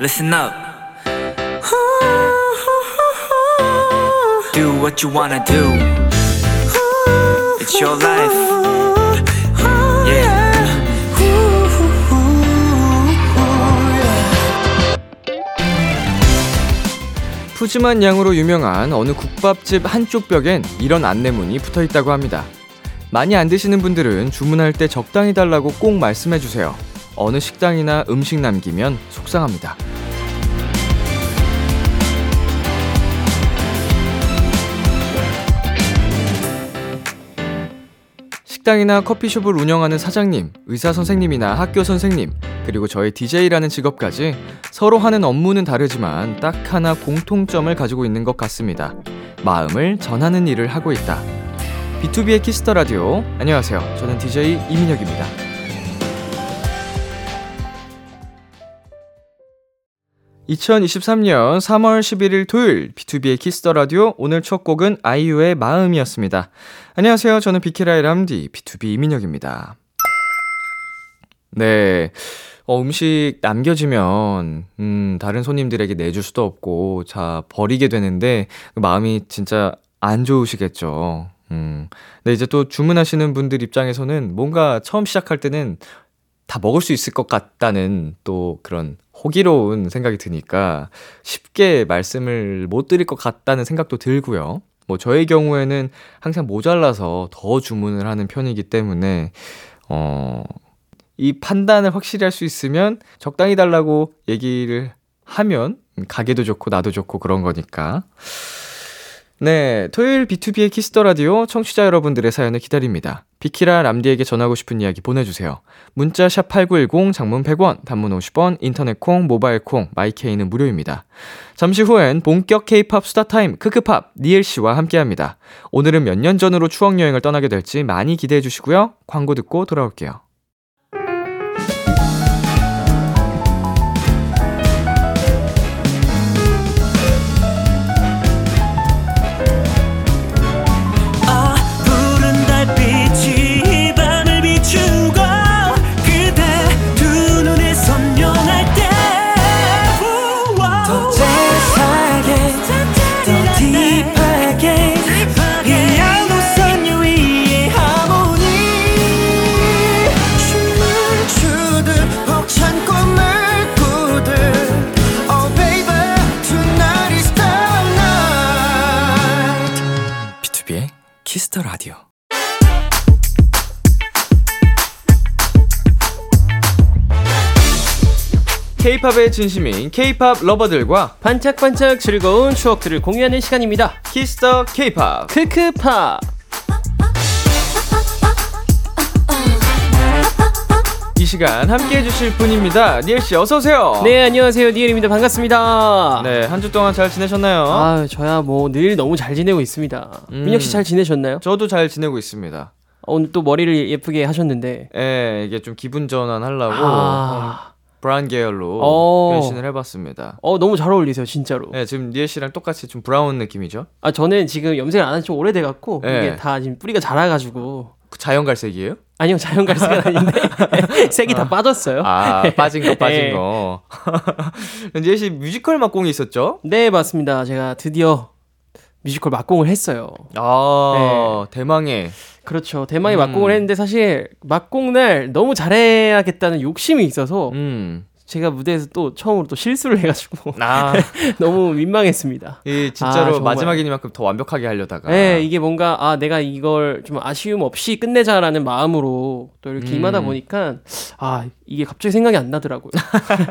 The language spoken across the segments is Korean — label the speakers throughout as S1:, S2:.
S1: listen up. Do what you wanna do. It's your life. Yeah.
S2: 푸짐한 양으로 유명한 어느 국밥집 한쪽 벽엔 이런 안내문이 붙어 있다고 합니다. 많이 안 드시는 분들은 주문할 때 적당히 달라고 꼭 말씀해 주세요. 어느 식당이나 음식 남기면 속상합니다. 식당이나 커피숍을 운영하는 사장님, 의사 선생님이나 학교 선생님, 그리고 저의 DJ라는 직업까지 서로 하는 업무는 다르지만 딱 하나 공통점을 가지고 있는 것 같습니다. 마음을 전하는 일을 하고 있다. 비투비의 Kiss the Radio. 안녕하세요. 저는 DJ 이민혁입니다. 2023년 3월 11일 토요일 B2B의 키스터 라디오 오늘 첫 곡은 아이유의 마음이었습니다. 안녕하세요. 저는 비키라의 람디 BTOB 이민혁입니다. 네. 어, 음식 남겨지면, 음, 다른 손님들에게 내줄 수도 없고, 자, 버리게 되는데, 마음이 진짜 안 좋으시겠죠. 음. 근데 이제 또 주문하시는 분들 입장에서는 뭔가 처음 시작할 때는 다 먹을 수 있을 것 같다는 또 그런 호기로운 생각이 드니까 쉽게 말씀을 못 드릴 것 같다는 생각도 들고요. 뭐 저의 경우에는 항상 모자라서 더 주문을 하는 편이기 때문에, 어, 이 판단을 확실히 할 수 있으면 적당히 달라고 얘기를 하면 가게도 좋고 나도 좋고 그런 거니까. 네, 토요일 B2B의 키스터 라디오 청취자 여러분들의 사연을 기다립니다. 비키라 람디에게 전하고 싶은 이야기 보내주세요. 문자 샵 #8910 장문 100원, 단문 50원, 인터넷 콩, 모바일 콩, my K는 무료입니다. 잠시 후엔 본격 K-팝 수다 타임 크크팝 니엘 씨와 함께합니다. 오늘은 몇 년 전으로 추억 여행을 떠나게 될지 많이 기대해 주시고요. 광고 듣고 돌아올게요.
S1: Kiss the
S2: Radio. K-팝에 진심인 K-팝 lover들과
S3: 반짝반짝 즐거운 추억들을 공유하는 시간입니다.
S2: 키스터 K-팝.
S3: 크크파.
S2: 시간 함께 해주실 분입니다. 니엘 씨 어서 오세요.
S3: 네, 안녕하세요. 니엘입니다. 반갑습니다.
S2: 네, 한 주 동안 잘 지내셨나요?
S3: 아, 저야 뭐 늘 너무 잘 지내고 있습니다.
S2: 음.
S3: 민혁 씨 잘 지내셨나요?
S2: 저도 잘 지내고 있습니다.
S3: 어, 오늘 또 머리를 예쁘게 하셨는데.
S2: 예, 이게 좀 기분 전환하려고
S3: 아.
S2: 음, brown 계열로
S3: 어.
S2: 변신을 해봤습니다.
S3: 어, 너무 잘 어울리세요, 진짜로.
S2: 네, 지금 니엘 씨랑 똑같이 좀 brown 느낌이죠?
S3: 아, 저는 지금 염색을 안 한 지 오래돼 갖고
S2: 네.
S3: 이게 다 지금 뿌리가 자라 가지고
S2: 그 자연갈색이에요?
S3: 아니요, 자연 갈색은 아닌데 색이 다 빠졌어요.
S2: 아, 빠진 거, 빠진
S3: 네.
S2: 거. 니엘 씨 뮤지컬 막공이 있었죠?
S3: 네, 맞습니다. 제가 드디어 뮤지컬 막공을 했어요.
S2: 아, 대망의.
S3: 그렇죠. 대망의
S2: 음.
S3: 막공을 했는데 사실 막공 날 너무 잘해야겠다는 욕심이 있어서
S2: 음.
S3: 제가 무대에서 또 처음으로 또 실수를 해가지고
S2: 아,
S3: 너무 민망했습니다.
S2: 이
S3: 아,
S2: 진짜로
S3: 정말.
S2: 마지막이니만큼 더 완벽하게 하려다가.
S3: 네, 이게 뭔가 아 내가 이걸 좀 아쉬움 없이 끝내자라는 마음으로 또 이렇게
S2: 음.
S3: 임하다 보니까 아 이게 갑자기 생각이 안 나더라고요.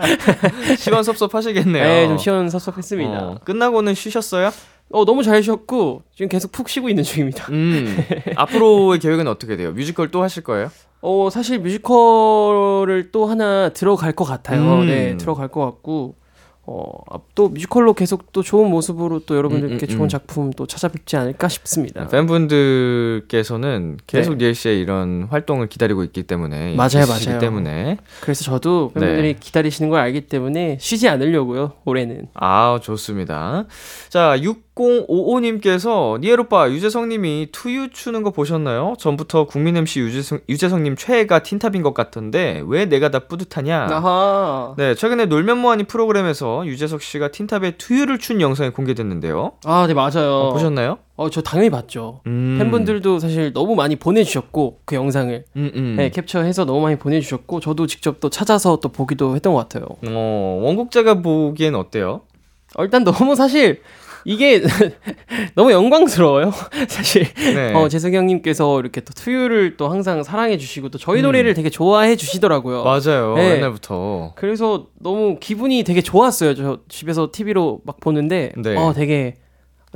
S2: 시원섭섭하시겠네요.
S3: 네, 좀 시원섭섭했습니다.
S2: 어, 끝나고는 쉬셨어요?
S3: 어 너무 잘 쉬었고 지금 계속 푹 쉬고 있는 중입니다.
S2: 음. 앞으로의 계획은 어떻게 돼요? 뮤지컬 또 하실 거예요?
S3: 어 사실 뮤지컬을 또 하나 들어갈 것 같아요.
S2: 음.
S3: 네, 들어갈 것 같고 어, 또 뮤지컬로 계속 또 좋은 모습으로 또 여러분들께
S2: 음, 음,
S3: 좋은
S2: 음.
S3: 작품 또 찾아뵙지 않을까 싶습니다.
S2: 팬분들께서는 계속
S3: 네.
S2: 씨의 이런 활동을 기다리고 있기 때문에
S3: 맞아요, 맞아요.
S2: 때문에
S3: 그래서 저도 팬분들이
S2: 네.
S3: 기다리시는 걸 알기 때문에 쉬지 않으려고요, 올해는.
S2: 아, 좋습니다. 자, 6055님께서 니엘 오빠 유재성님이 투유 추는 거 보셨나요? 전부터 국민 MC 유재성 유재성님 최애가 틴탑인 것 같던데 왜 내가 다 뿌듯하냐?
S3: 아하.
S2: 네, 최근에 놀면 뭐하니 프로그램에서 유재석 씨가 틴탑에 투유를 춘 영상이 공개됐는데요.
S3: 아, 네, 맞아요.
S2: 어, 보셨나요?
S3: 어, 저 당연히 봤죠.
S2: 음.
S3: 팬분들도 사실 너무 많이 보내주셨고, 그 영상을.
S2: 음, 음.
S3: 네, 캡처해서 너무 많이 보내주셨고, 저도 직접 또 찾아서 또 보기도 했던 것 같아요.
S2: 어, 원곡자가 보기엔 어때요?
S3: 어, 일단 너무 사실, 이게 너무 영광스러워요. 사실.
S2: 네.
S3: 어, 재석이 형님께서 이렇게 또 투유를 또 항상 사랑해 주시고, 또 저희
S2: 음.
S3: 노래를 되게 좋아해 주시더라고요.
S2: 맞아요.
S3: 네.
S2: 옛날부터.
S3: 그래서 너무 기분이 되게 좋았어요. 저 집에서 TV로 막 보는데,
S2: 네.
S3: 어, 되게,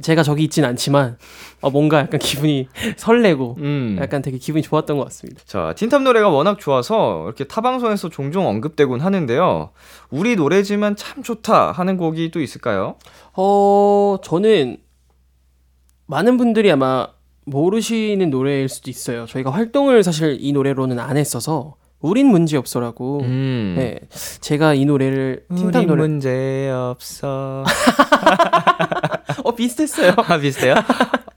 S3: 제가 저기 있진 않지만, 어, 뭔가 약간 기분이 설레고,
S2: 음.
S3: 약간 되게 기분이 좋았던 것 같습니다.
S2: 자, 틴탑 노래가 워낙 좋아서 이렇게 타 방송에서 종종 언급되곤 하는데요. 우리 노래지만 참 좋다 하는 곡이 또 있을까요?
S3: 어, 저는 많은 분들이 아마 모르시는 노래일 수도 있어요. 저희가 활동을 사실 이 노래로는 안 했어서 우린 문제 없어라고.
S2: 음.
S3: 네, 제가 이 노래를 틴탑 노래.
S2: 문제 없어.
S3: 어 비슷했어요.
S2: 아, 비슷해요?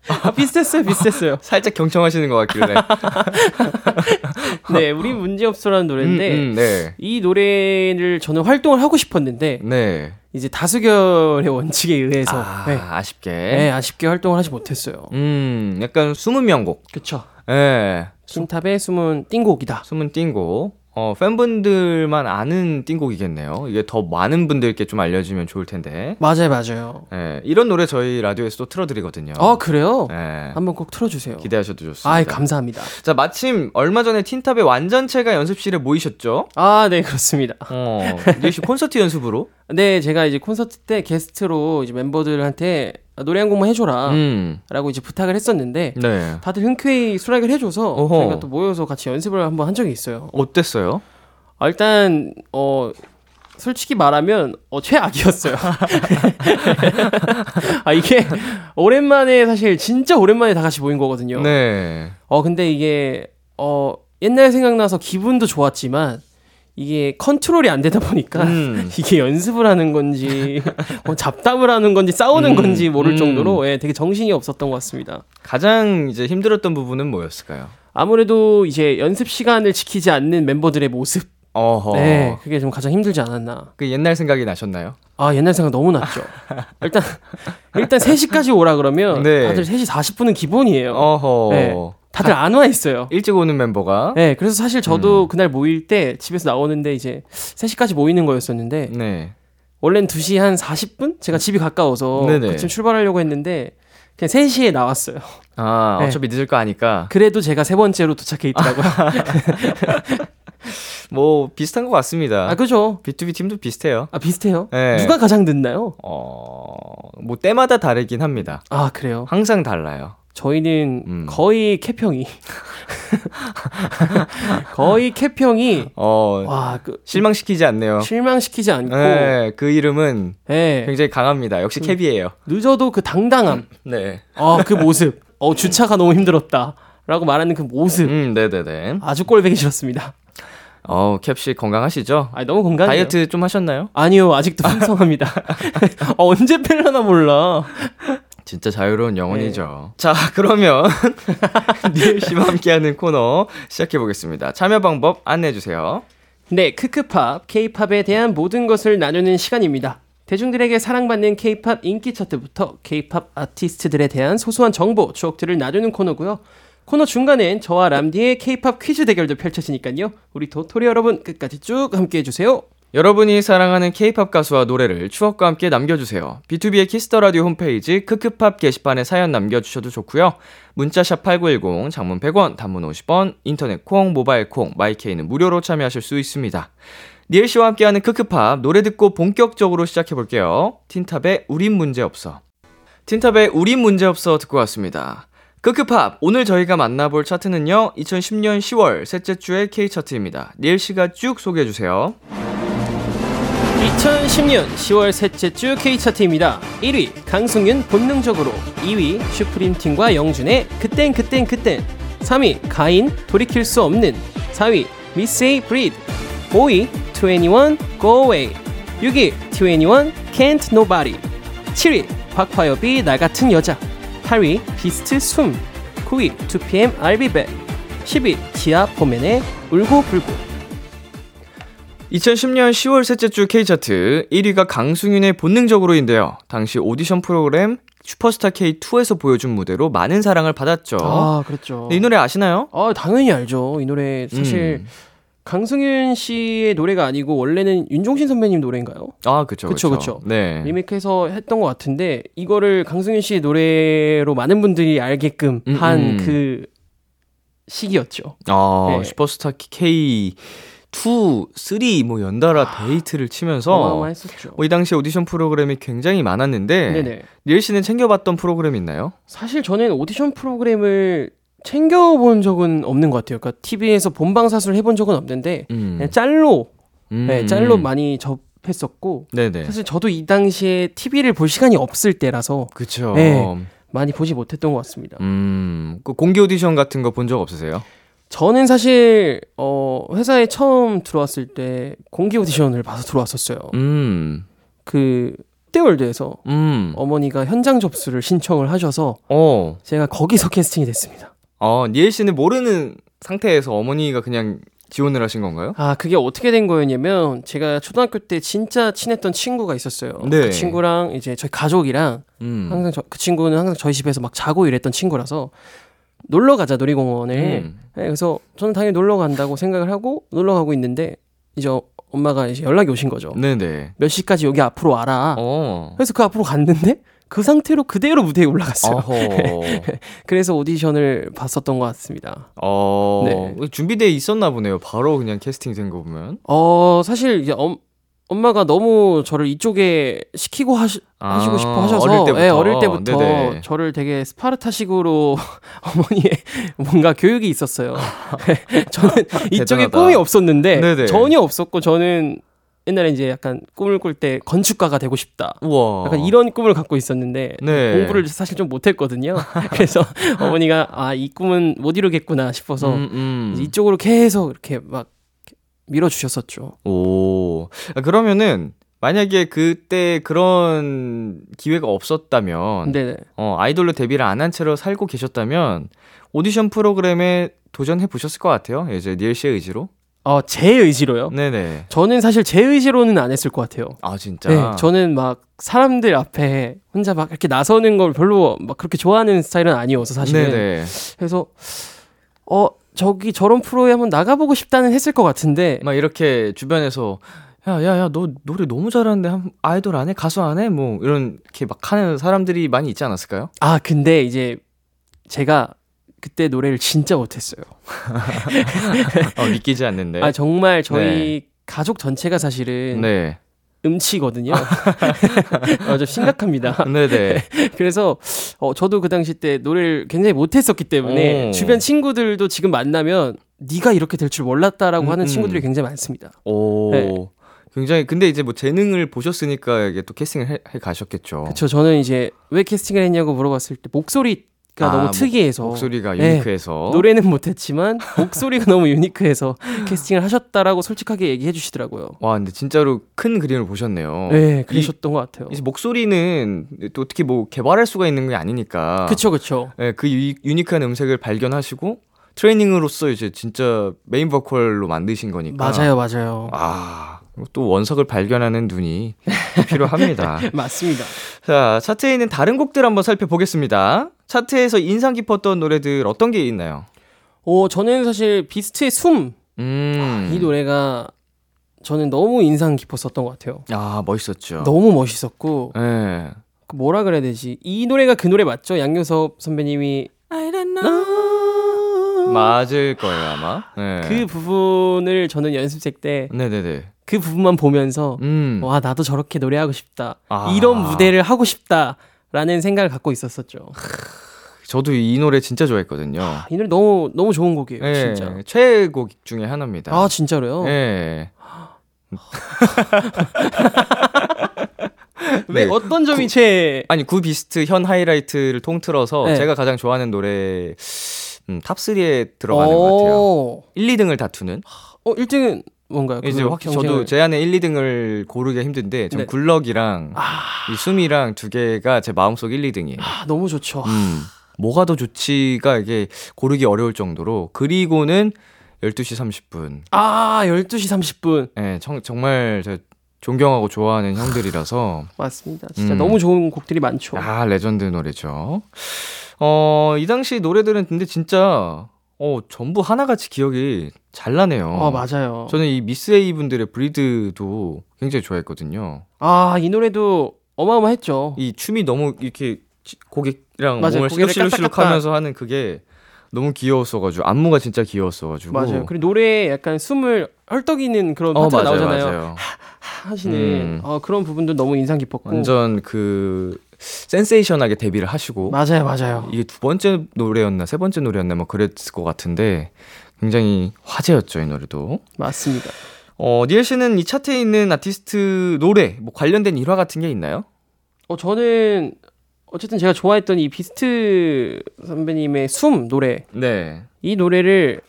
S3: 아, 비슷했어요, 비슷했어요.
S2: 살짝 경청하시는 것 같길래.
S3: 네, 우린 문제 없어라는 노래인데
S2: 음, 음, 네.
S3: 이 노래를 저는 활동을 하고 싶었는데
S2: 네.
S3: 이제 다수결의 원칙에 의해서
S2: 아,
S3: 네,
S2: 아쉽게.
S3: 네, 아쉽게 활동을 하지 못했어요.
S2: 음, 약간 숨은 명곡.
S3: 그쵸.
S2: 예.
S3: 틴탑의 숨은 띵곡이다.
S2: 숨은 띵곡. 어, 팬분들만 아는 띵곡이겠네요. 이게 더 많은 분들께 좀 알려지면 좋을 텐데.
S3: 맞아요, 맞아요.
S2: 예, 이런 노래 저희 라디오에서 또 틀어드리거든요.
S3: 아 그래요?
S2: 예,
S3: 한번 꼭 틀어주세요.
S2: 기대하셔도 좋습니다.
S3: 아, 감사합니다.
S2: 자, 마침 얼마 전에 틴탑의 완전체가 연습실에 모이셨죠?
S3: 아, 네, 그렇습니다.
S2: 어, 니씨 콘서트 연습으로?
S3: 네, 제가 이제 콘서트 때 게스트로 이제 멤버들한테 노래 한 곡만 해줘라.
S2: 음,
S3: 라고 이제 부탁을 했었는데,
S2: 네.
S3: 다들 흔쾌히 수락을 해줘서
S2: 어허.
S3: 저희가 또 모여서 같이 연습을 한번 한 적이 있어요.
S2: 어땠어요?
S3: 아, 일단, 어, 솔직히 말하면, 어, 최악이었어요. 아, 이게, 오랜만에, 사실, 진짜 오랜만에 다 같이 모인 거거든요.
S2: 네.
S3: 어, 근데 이게, 어, 옛날 생각나서 기분도 좋았지만, 이게 컨트롤이 안 되다 보니까,
S2: 음.
S3: 이게 연습을 하는 건지, 뭐 잡담을 하는 건지, 싸우는
S2: 음,
S3: 건지 모를
S2: 음.
S3: 정도로, 예, 되게 정신이 없었던 것 같습니다.
S2: 가장 이제 힘들었던 부분은 뭐였을까요?
S3: 아무래도 이제 연습 시간을 지키지 않는 멤버들의 모습,
S2: 어허.
S3: 네, 그게 좀 가장 힘들지 않았나.
S2: 그 옛날 생각이 나셨나요?
S3: 아, 옛날 생각 너무 났죠. 일단, 일단 3시까지 오라 그러면,
S2: 네.
S3: 다들 3시 40분은 기본이에요.
S2: 어허.
S3: 네. 다들 안 와 있어요.
S2: 일찍 오는 멤버가.
S3: 네, 그래서 사실 저도
S2: 음.
S3: 그날 모일 때 집에서 나오는데 이제 3시까지 모이는 거였었는데
S2: 네.
S3: 원래는 2시 한 40분? 제가 집이 가까워서
S2: 네네.
S3: 그쯤 출발하려고 했는데 그냥 3시에 나왔어요.
S2: 아,
S3: 네.
S2: 어차피 늦을 거 아니까.
S3: 그래도 제가 세 번째로 도착해 있더라고요.
S2: 뭐, 비슷한 것 같습니다.
S3: 아, 그죠?
S2: B2B 팀도 비슷해요.
S3: 아, 비슷해요.
S2: 네.
S3: 누가 가장 늦나요?
S2: 어, 뭐, 때마다 다르긴 합니다.
S3: 아, 그래요.
S2: 항상 달라요.
S3: 저희는
S2: 음.
S3: 거의 캡형이 거의 캡형이
S2: 어,
S3: 와, 그
S2: 실망시키지 않네요.
S3: 실망시키지 않고
S2: 네, 그 이름은
S3: 예.
S2: 굉장히 강합니다. 역시 캡이에요.
S3: 늦어도 그 당당함.
S2: 네.
S3: 어, 그 모습. 어, 주차가 너무 힘들었다. 라고 말하는 그 모습.
S2: 음, 네네네.
S3: 아주 꼴보기 싫었습니다.
S2: 어, 캡씨 건강하시죠?
S3: 아, 너무 건강해요.
S2: 다이어트 좀 하셨나요?
S3: 아니요, 아직도 풍성합니다. 어, 언제 뺄려나 몰라.
S2: 진짜 자유로운 영혼이죠. 자, 그러면 니엘 씨와 함께하는 코너 시작해 보겠습니다. 참여 방법 안내해 주세요.
S3: 네, 크크팝, 케이팝에 대한 모든 것을 나누는 시간입니다. 대중들에게 사랑받는 케이팝 인기 차트부터 케이팝 아티스트들에 대한 소소한 정보, 추억들을 나누는 코너고요. 코너 중간엔 저와 람디의 케이팝 퀴즈 대결도 펼쳐지니까요. 우리 도토리 여러분 끝까지 쭉 함께 해주세요.
S2: 여러분이 사랑하는 K-팝 가수와 노래를 추억과 함께 남겨주세요. B2B의 키스터 라디오 홈페이지 크크팝 게시판에 사연 남겨주셔도 좋고요. 문자샵 #8910 장문 100원, 단문 50원, 인터넷 콩, 모바일 콩, my K는 무료로 참여하실 수 있습니다. 니엘 씨와 함께하는 크크팝 노래 듣고 본격적으로 시작해 볼게요. TEEN TOP의 우린 문제 없어. TEEN TOP의 우린 문제 없어 듣고 왔습니다. 크크팝 오늘 저희가 만나볼 차트는요 2010년 10월 셋째 주의 K 차트입니다. 니엘 씨가 쭉 소개해 주세요.
S3: 2010년 10월 셋째 주 K차트입니다. 1위 강승윤 본능적으로 2위 Supreme Team과 영준의 그땐 그땐 그땐 3위 가인 돌이킬 수 없는 4위 miss A Breathe 5위 2NE1 Go Away 6위 2NE1 Can't Nobody 7위 박화요비 나 같은 여자 8위 BEAST 숨 9위 2PM I'll Be Back 10위 지아 4MEN의 울고 불고
S2: 2010년 10월 셋째 주 K차트 1위가 강승윤의 본능적으로인데요. 당시 오디션 프로그램 슈퍼스타 K2에서 보여준 무대로 많은 사랑을 받았죠.
S3: 아 그렇죠
S2: 네, 이 노래 아시나요?
S3: 아 당연히 알죠. 이 노래 사실
S2: 음.
S3: 강승윤 씨의 노래가 아니고 원래는 윤종신 선배님 노래인가요?
S2: 아, 그쵸,
S3: 그쵸.
S2: 그쵸. 네.
S3: 리메이크해서 했던 것 같은데 이거를 강승윤 씨의 노래로 많은 분들이 알게끔
S2: 음,
S3: 한
S2: 음.
S3: 그 시기였죠.
S2: 아,
S3: 네.
S2: 슈퍼스타 K 2, 3, 뭐 연달아 대히트를 치면서. 뭐 이 당시 오디션 프로그램이 굉장히 많았는데
S3: 네네.
S2: 니엘 씨는 챙겨봤던 프로그램 있나요?
S3: 사실 저는 오디션 프로그램을 챙겨본 적은 없는 것 같아요. 그러니까 TV에서 본방사수를 해본 적은 없는데
S2: 음.
S3: 그냥 짤로
S2: 음.
S3: 네, 짤로 많이 접했었고
S2: 네네.
S3: 사실 저도 이 당시에 TV를 볼 시간이 없을 때라서
S2: 그쵸.
S3: 네. 많이 보지 못했던 것 같습니다.
S2: 음, 그 공개 오디션 같은 거 본 적 없으세요?
S3: 저는 사실 어 회사에 처음 들어왔을 때 공개 오디션을 봐서 들어왔었어요.
S2: 음,
S3: 그 롯데월드에서
S2: 음,
S3: 어머니가 현장 접수를 신청을 하셔서
S2: 어,
S3: 제가 거기서 캐스팅이 됐습니다.
S2: 어, 니엘 씨는 모르는 상태에서 어머니가 그냥 지원을 하신 건가요?
S3: 아 그게 어떻게 된 거였냐면 제가 초등학교 때 진짜 친했던 친구가 있었어요.
S2: 네.
S3: 그 친구랑 이제 저희 가족이랑
S2: 음.
S3: 항상 저, 그 친구는 항상 저희 집에서 막 자고 이랬던 친구라서 놀러 가자 놀이공원을.
S2: 음.
S3: 네, 그래서 저는 당연히 놀러 간다고 생각을 하고 놀러 가고 있는데 이제 엄마가 이제 연락이 오신 거죠.
S2: 네네.
S3: 몇 시까지 여기 앞으로 와라.
S2: 어.
S3: 그래서 그 앞으로 갔는데 그 상태로 그대로 무대에 올라갔어요.
S2: 어허.
S3: 그래서 오디션을 봤었던 것 같습니다.
S2: 어.
S3: 네.
S2: 준비돼 있었나 보네요. 바로 그냥 캐스팅 된 거 보면.
S3: 어 사실 이제 엄, 엄마가 너무 저를 이쪽에 시키고 하시,
S2: 아,
S3: 하시고 싶어 하셔서
S2: 어릴 때부터.
S3: 예, 어릴 때부터
S2: 네네.
S3: 저를 되게 스파르타식으로 어머니의 뭔가 교육이 있었어요. 저는 이쪽에
S2: 대단하다.
S3: 꿈이 없었는데
S2: 네네.
S3: 전혀 없었고 저는 옛날에 이제 약간 꿈을 꿀 때 건축가가 되고 싶다.
S2: 우와.
S3: 약간 이런 꿈을 갖고 있었는데
S2: 네.
S3: 공부를 사실 좀 못했거든요. 그래서 어머니가 아 이 꿈은 못 이루겠구나 싶어서
S2: 음, 음.
S3: 이쪽으로 계속 이렇게 막 밀어주셨었죠.
S2: 오. 아, 그러면은 만약에 그때 그런 기회가 없었다면
S3: 네네.
S2: 어, 아이돌로 데뷔를 안 한 채로 살고 계셨다면 오디션 프로그램에 도전해 보셨을 것 같아요. 이제 니엘 씨의 의지로.
S3: 어, 제 의지로요?
S2: 네네.
S3: 저는 사실 제 의지로는 안 했을 것 같아요.
S2: 아 진짜.
S3: 네, 저는 막 사람들 앞에 혼자 막 이렇게 나서는 걸 별로 막 그렇게 좋아하는 스타일은 아니어서 사실은.
S2: 네네.
S3: 그래서 어 저기 저런 프로에 한번 나가보고 싶다는 했을 것 같은데
S2: 막 이렇게 주변에서 야야야 너 노래 너무 잘하는데 한- 아이돌 안 해? 가수 안 해? 뭐 이런 이렇게 막 하는 사람들이 많이 있지 않았을까요?
S3: 아 근데 이제 제가 그때 노래를 진짜 못했어요.
S2: 어, 믿기지 않는데.
S3: 아 정말 저희 가족 전체가 사실은
S2: 네.
S3: 음치거든요. 어, 좀 심각합니다.
S2: 네네.
S3: 그래서 어, 저도 그 당시 때 노래를 굉장히 못했었기 때문에
S2: 오.
S3: 주변 친구들도 지금 만나면 네가 이렇게 될 줄 몰랐다라고
S2: 음,
S3: 하는
S2: 음.
S3: 친구들이 굉장히 많습니다.
S2: 오.
S3: 네.
S2: 굉장히 근데 이제 뭐 재능을 보셨으니까 이게 또 캐스팅을 해, 해 가셨겠죠.
S3: 그렇죠. 저는 이제 왜 캐스팅을 했냐고 물어봤을 때 목소리 가
S2: 아,
S3: 너무
S2: 목-
S3: 특이해서
S2: 목소리가
S3: 네.
S2: 유니크해서.
S3: 노래는 못했지만 목소리가 너무 유니크해서 캐스팅을 하셨다라고 솔직하게 얘기해 주시더라고요.
S2: 와, 근데 진짜로 큰 그림을 보셨네요.
S3: 네, 그러셨던 것 같아요.
S2: 이제 목소리는 또 어떻게 뭐 개발할 수가 있는 게 아니니까.
S3: 그쵸, 그쵸.
S2: 네, 그 유, 유니크한 음색을 발견하시고 트레이닝으로서 이제 진짜 메인 보컬로 만드신 거니까.
S3: 맞아요, 맞아요.
S2: 아, 또 원석을 발견하는 눈이 또 필요합니다.
S3: 맞습니다.
S2: 자, 차트에 있는 다른 곡들 한번 살펴보겠습니다. 차트에서 인상 깊었던 노래들 어떤 게 있나요?
S3: 오, 저는 사실 비스트의 숨,
S2: 음.
S3: 이 노래가 저는 너무 인상 깊었었던 것 같아요.
S2: 아, 멋있었죠.
S3: 너무 멋있었고,
S2: 네.
S3: 그 뭐라 그래야 되지? 이 노래가 그 노래 맞죠? 양요섭 선배님이 I don't know.
S2: 맞을 거예요, 아마. 네.
S3: 그 부분을 저는 연습생 때그
S2: 네네 네.
S3: 부분만 보면서
S2: 음.
S3: 와 나도 저렇게 노래하고 싶다.
S2: 아.
S3: 이런 무대를 하고 싶다라는 생각을 갖고 있었었죠.
S2: 저도 이 노래 진짜 좋아했거든요.
S3: 이 노래 너무 너무 좋은 곡이에요,
S2: 네,
S3: 진짜.
S2: 최애곡 중에 하나입니다.
S3: 아 진짜로요?
S2: 네.
S3: 왜
S2: 네.
S3: 어떤 점이 제
S2: 아니 구 BEAST 현 Highlight를 통틀어서
S3: 네.
S2: 제가 가장 좋아하는 노래 음, top 3에 들어가는 것 같아요.
S3: 어,
S2: 1, 2등을 다투는.
S3: 어 1등은 뭔가요?
S2: 이제 확실히 저도 제 안에 1, 2등을 고르기가 힘든데 전
S3: 네.
S2: Good Luck이랑 이 숨이랑 두 개가 제 마음속 1, 2등이에요.
S3: 아, 너무 좋죠.
S2: 음. 뭐가 더 좋지가 이게 고르기 어려울 정도로 그리고는 12시 30분.
S3: 아 12시 30분
S2: 예, 정, 정말 저 존경하고 좋아하는 형들이라서
S3: 맞습니다. 진짜
S2: 음.
S3: 너무 좋은 곡들이 많죠.
S2: 아, 레전드 노래죠. 어, 이 당시 노래들은 근데 진짜 어, 전부 하나같이 기억이 잘 나네요.
S3: 어 맞아요.
S2: 저는 이 미스 A 분들의 브리드도 굉장히 좋아했거든요.
S3: 아 이 노래도 어마어마했죠.
S2: 이 춤이 너무 이렇게 지- 고객이랑
S3: 맞아요.
S2: 몸을 실룩실룩. 하면서 하는 그게 너무 귀여웠어가지고 안무가 진짜 귀여웠어가지고
S3: 맞아요. 그리고 노래에 약간 숨을 헐떡이는 그런
S2: 어
S3: 파트가
S2: 맞아요
S3: 나오잖아요.
S2: 맞아요
S3: 하시는
S2: 음.
S3: 어, 그런 부분도 너무 인상 깊었고.
S2: 완전 그 센세이션하게 데뷔를 하시고
S3: 맞아요, 맞아요.
S2: 이게 두 번째 노래였나 세 번째 노래였나 뭐 그랬을 것 같은데 굉장히 화제였죠 이 노래도
S3: 맞습니다.
S2: 어 니엘 씨는 이 차트에 있는 아티스트 노래 뭐 관련된 일화 같은 게 있나요?
S3: 어 저는 어쨌든 제가 좋아했던 이 비스트 선배님의 숨 노래
S2: 네
S3: 이 노래를